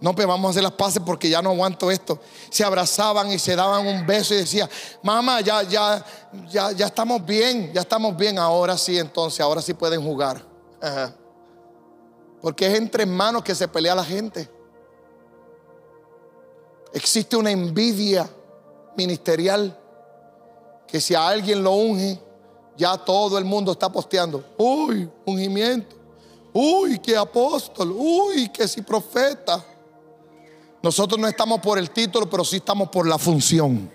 No, pues vamos a hacer las paces porque ya no aguanto esto. Se abrazaban y se daban un beso y decía, mamá, ya, ya, ya, ya estamos bien, ya estamos bien. Ahora sí, entonces, ahora sí pueden jugar. Porque es entre hermanos que se pelea la gente. Existe una envidia ministerial que si a alguien lo unge, ya todo el mundo está posteando. Uy, ungimiento. Uy, qué apóstol. Uy, que si profeta. Nosotros no estamos por el título, pero sí estamos por la función.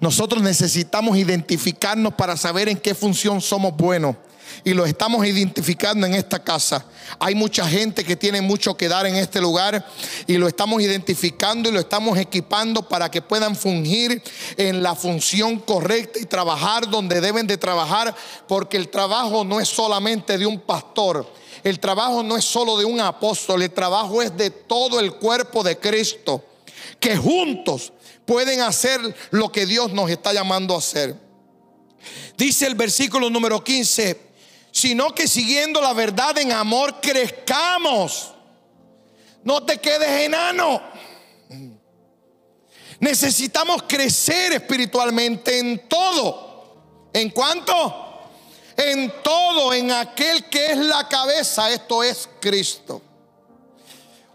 Nosotros necesitamos identificarnos para saber en qué función somos buenos. Y lo estamos identificando en esta casa. Hay mucha gente que tiene mucho que dar en este lugar y lo estamos identificando y lo estamos equipando para que puedan fungir en la función correcta y trabajar donde deben de trabajar, porque el trabajo no es solamente de un pastor, el trabajo no es solo de un apóstol, el trabajo es de todo el cuerpo de Cristo, que juntos pueden hacer lo que Dios nos está llamando a hacer. Dice el versículo número 15, sino que siguiendo la verdad en amor crezcamos. No te quedes enano. Necesitamos crecer espiritualmente en todo. ¿En cuánto? En todo, en aquel que es la cabeza, esto es Cristo.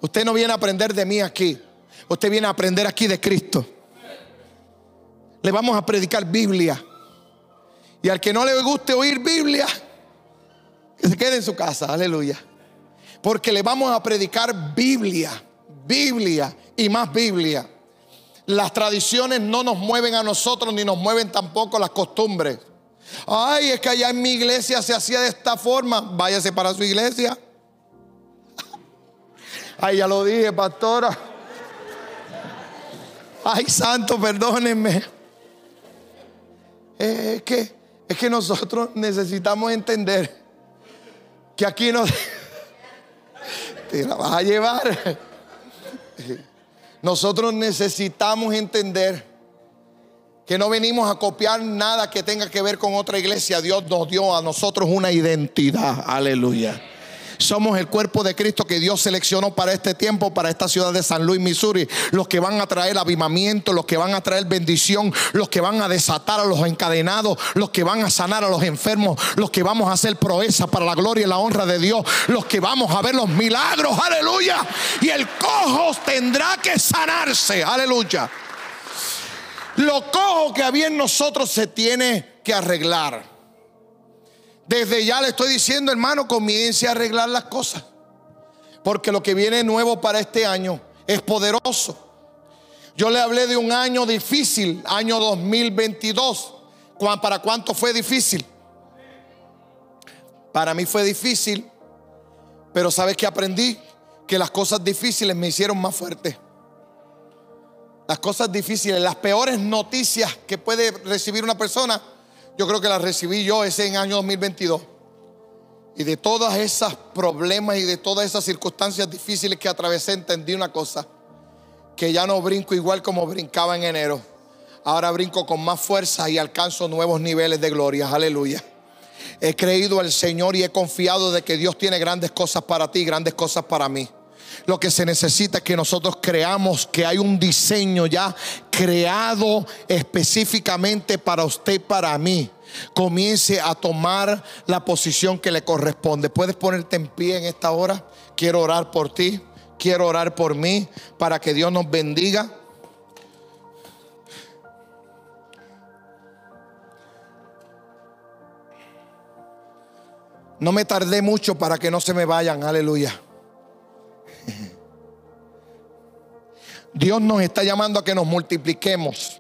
Usted no viene a aprender de mí aquí, usted viene a aprender aquí de Cristo. Le vamos a predicar Biblia. Y al que no le guste oír Biblia, que se quede en su casa, aleluya. Porque le vamos a predicar Biblia, Biblia y más Biblia. Las tradiciones no nos mueven a nosotros ni nos mueven tampoco las costumbres. Ay, es que allá en mi iglesia se hacía de esta forma. Váyase para su iglesia. Ay, ya lo dije, pastora. Ay, santo, perdónenme. Es que, es que nosotros necesitamos entender que aquí no, Te la vas a llevar. Nosotros necesitamos entender que no venimos a copiar nada que tenga que ver con otra iglesia. Dios nos dio a nosotros una identidad. Aleluya. Somos el cuerpo de Cristo que Dios seleccionó para este tiempo, para esta ciudad de San Luis, Missouri. Los que van a traer avivamiento, los que van a traer bendición, los que van a desatar a los encadenados, los que van a sanar a los enfermos, los que vamos a hacer proeza para la gloria y la honra de Dios, los que vamos a ver los milagros, aleluya. Y el cojo tendrá que sanarse, aleluya. Lo cojo que había en nosotros se tiene que arreglar. Desde ya le estoy diciendo, hermano, comience a arreglar las cosas. Porque lo que viene nuevo para este año es poderoso. Yo le hablé de un año difícil, año 2022. ¿Para cuánto fue difícil? Para mí fue difícil, pero ¿sabes qué aprendí? Que las cosas difíciles me hicieron más fuerte. Las cosas difíciles, las peores noticias que puede recibir una persona yo creo que la recibí yo ese en año 2022. Y de todos esos problemas y de todas esas circunstancias difíciles que atravesé, entendí una cosa, que ya no brinco igual como brincaba en enero. Ahora brinco con más fuerza y alcanzo nuevos niveles de gloria. Aleluya. He creído al Señor y he confiado de que Dios tiene grandes cosas para ti, grandes cosas para mí. Lo que se necesita es que nosotros creamos que hay un diseño ya creado específicamente para usted para mí. Comience a tomar la posición que le corresponde. Puedes ponerte en pie en esta hora. Quiero orar por ti. Quiero orar por mí para que Dios nos bendiga. No me tardé mucho para que no se me vayan. Aleluya. Dios nos está llamando a que nos multipliquemos.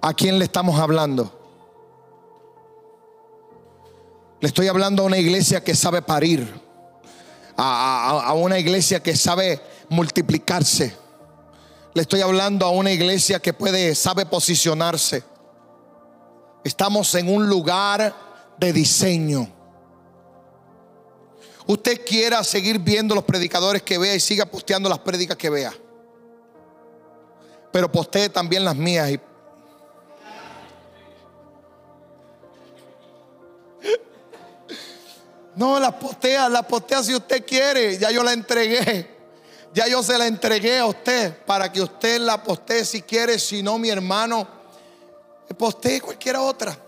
¿A quién le estamos hablando? Le estoy hablando a una iglesia que sabe parir, a, una iglesia que sabe multiplicarse. Le estoy hablando a una iglesia que puede, sabe posicionarse. Estamos en un lugar de diseño usted quiera seguir viendo los predicadores que vea y siga posteando las prédicas que vea. Pero postee también las mías. Y... No, las postea, las postea si usted quiere. Ya yo la entregué. Ya yo se la entregué a usted para que usted la postee si quiere. Si no, mi hermano, postee cualquiera otra.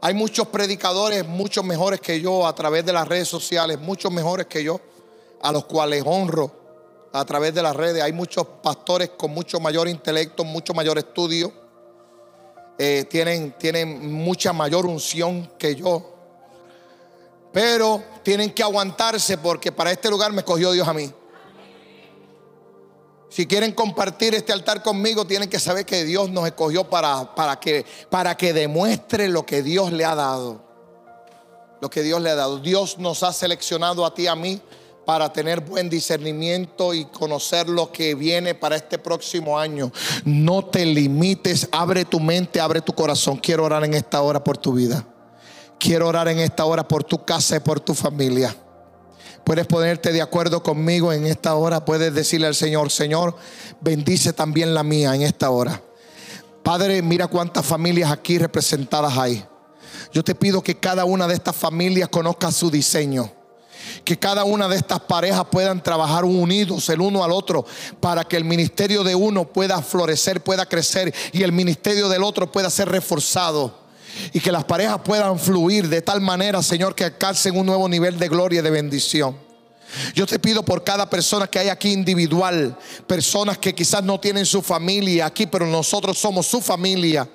Hay muchos predicadores, muchos mejores que yo a través de las redes sociales, muchos mejores que yo, a los cuales honro a través de las redes. Hay muchos pastores con mucho mayor intelecto, mucho mayor estudio. Eh, tienen, tienen mucha mayor unción que yo. Pero tienen que aguantarse porque para este lugar me cogió Dios a mí. Si quieren compartir este altar conmigo, tienen que saber que Dios nos escogió para, para, que, para que demuestre lo que Dios le ha dado. Lo que Dios le ha dado. Dios nos ha seleccionado a ti a mí para tener buen discernimiento y conocer lo que viene para este próximo año. No te limites, abre tu mente, abre tu corazón. Quiero orar en esta hora por tu vida. Quiero orar en esta hora por tu casa y por tu familia. Puedes ponerte de acuerdo conmigo en esta hora. Puedes decirle al Señor, Señor, bendice también la mía en esta hora. Padre, mira cuántas familias aquí representadas hay. Yo te pido que cada una de estas familias conozca su diseño. Que cada una de estas parejas puedan trabajar unidos el uno al otro para que el ministerio de uno pueda florecer, pueda crecer y el ministerio del otro pueda ser reforzado y que las parejas puedan fluir de tal manera, Señor, que alcancen un nuevo nivel de gloria y de bendición. Yo te pido por cada persona que hay aquí individual, personas que quizás no tienen su familia aquí, pero nosotros somos su familia.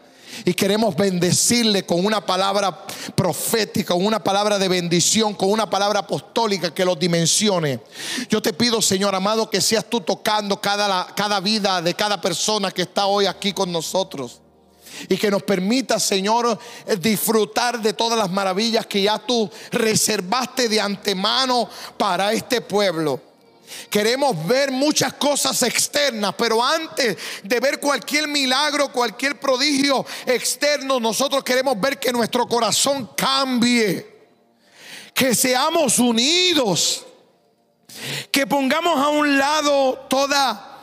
Y queremos bendecirle con una palabra profética, con una palabra de bendición, con una palabra apostólica que los dimensione. Yo te pido, Señor amado, que seas tú tocando cada, cada vida de cada persona que está hoy aquí con nosotros y que nos permita, Señor, disfrutar de todas las maravillas que ya tú reservaste de antemano para este pueblo. Queremos ver muchas cosas externas, pero antes de ver cualquier milagro, cualquier prodigio externo, nosotros queremos ver que nuestro corazón cambie que seamos unidos, que pongamos a un lado toda,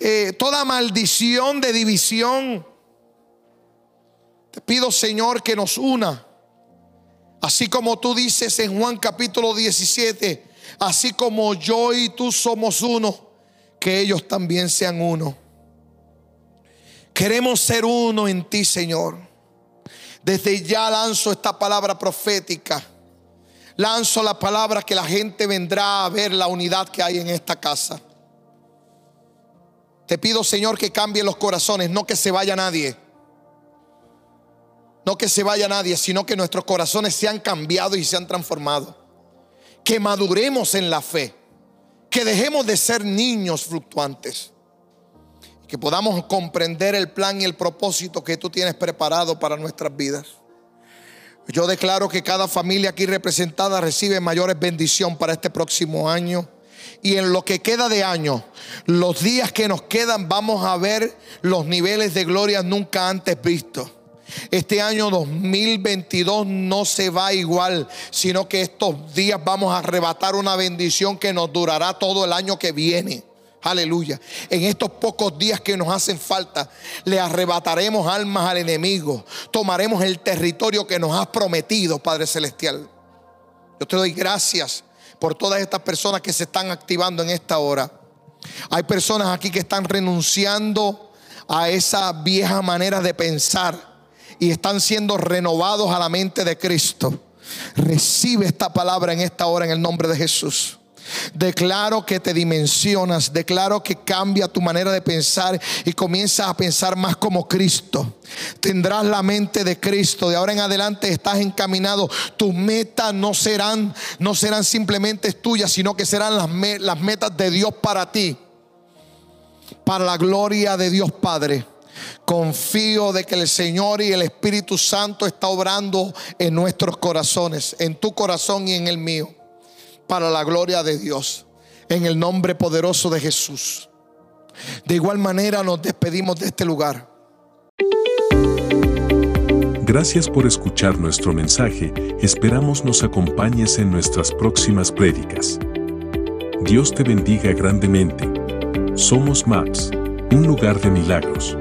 eh, toda maldición de división. Pido, Señor, que nos una. Así como tú dices en Juan capítulo 17, así como yo y tú somos uno, que ellos también sean uno. Queremos ser uno en ti, Señor. Desde ya lanzo esta palabra profética. Lanzo la palabra que la gente vendrá a ver la unidad que hay en esta casa. Te pido, Señor, que cambie los corazones, no que se vaya nadie. No que se vaya nadie, sino que nuestros corazones se han cambiado y se han transformado. Que maduremos en la fe. Que dejemos de ser niños fluctuantes. Que podamos comprender el plan y el propósito que tú tienes preparado para nuestras vidas. Yo declaro que cada familia aquí representada recibe mayores bendición para este próximo año. Y en lo que queda de año, los días que nos quedan, vamos a ver los niveles de gloria nunca antes vistos. Este año 2022 no se va igual, sino que estos días vamos a arrebatar una bendición que nos durará todo el año que viene. Aleluya. En estos pocos días que nos hacen falta, le arrebataremos almas al enemigo. Tomaremos el territorio que nos has prometido, Padre Celestial. Yo te doy gracias por todas estas personas que se están activando en esta hora. Hay personas aquí que están renunciando a esa vieja manera de pensar y están siendo renovados a la mente de Cristo. Recibe esta palabra en esta hora en el nombre de Jesús. Declaro que te dimensionas, declaro que cambia tu manera de pensar y comienzas a pensar más como Cristo. Tendrás la mente de Cristo. De ahora en adelante estás encaminado. Tus metas no serán no serán simplemente tuyas, sino que serán las, las metas de Dios para ti. Para la gloria de Dios Padre. Confío de que el Señor y el Espíritu Santo está obrando en nuestros corazones, en tu corazón y en el mío, para la gloria de Dios, en el nombre poderoso de Jesús. De igual manera nos despedimos de este lugar. Gracias por escuchar nuestro mensaje, esperamos nos acompañes en nuestras próximas prédicas. Dios te bendiga grandemente. Somos MAPS, un lugar de milagros.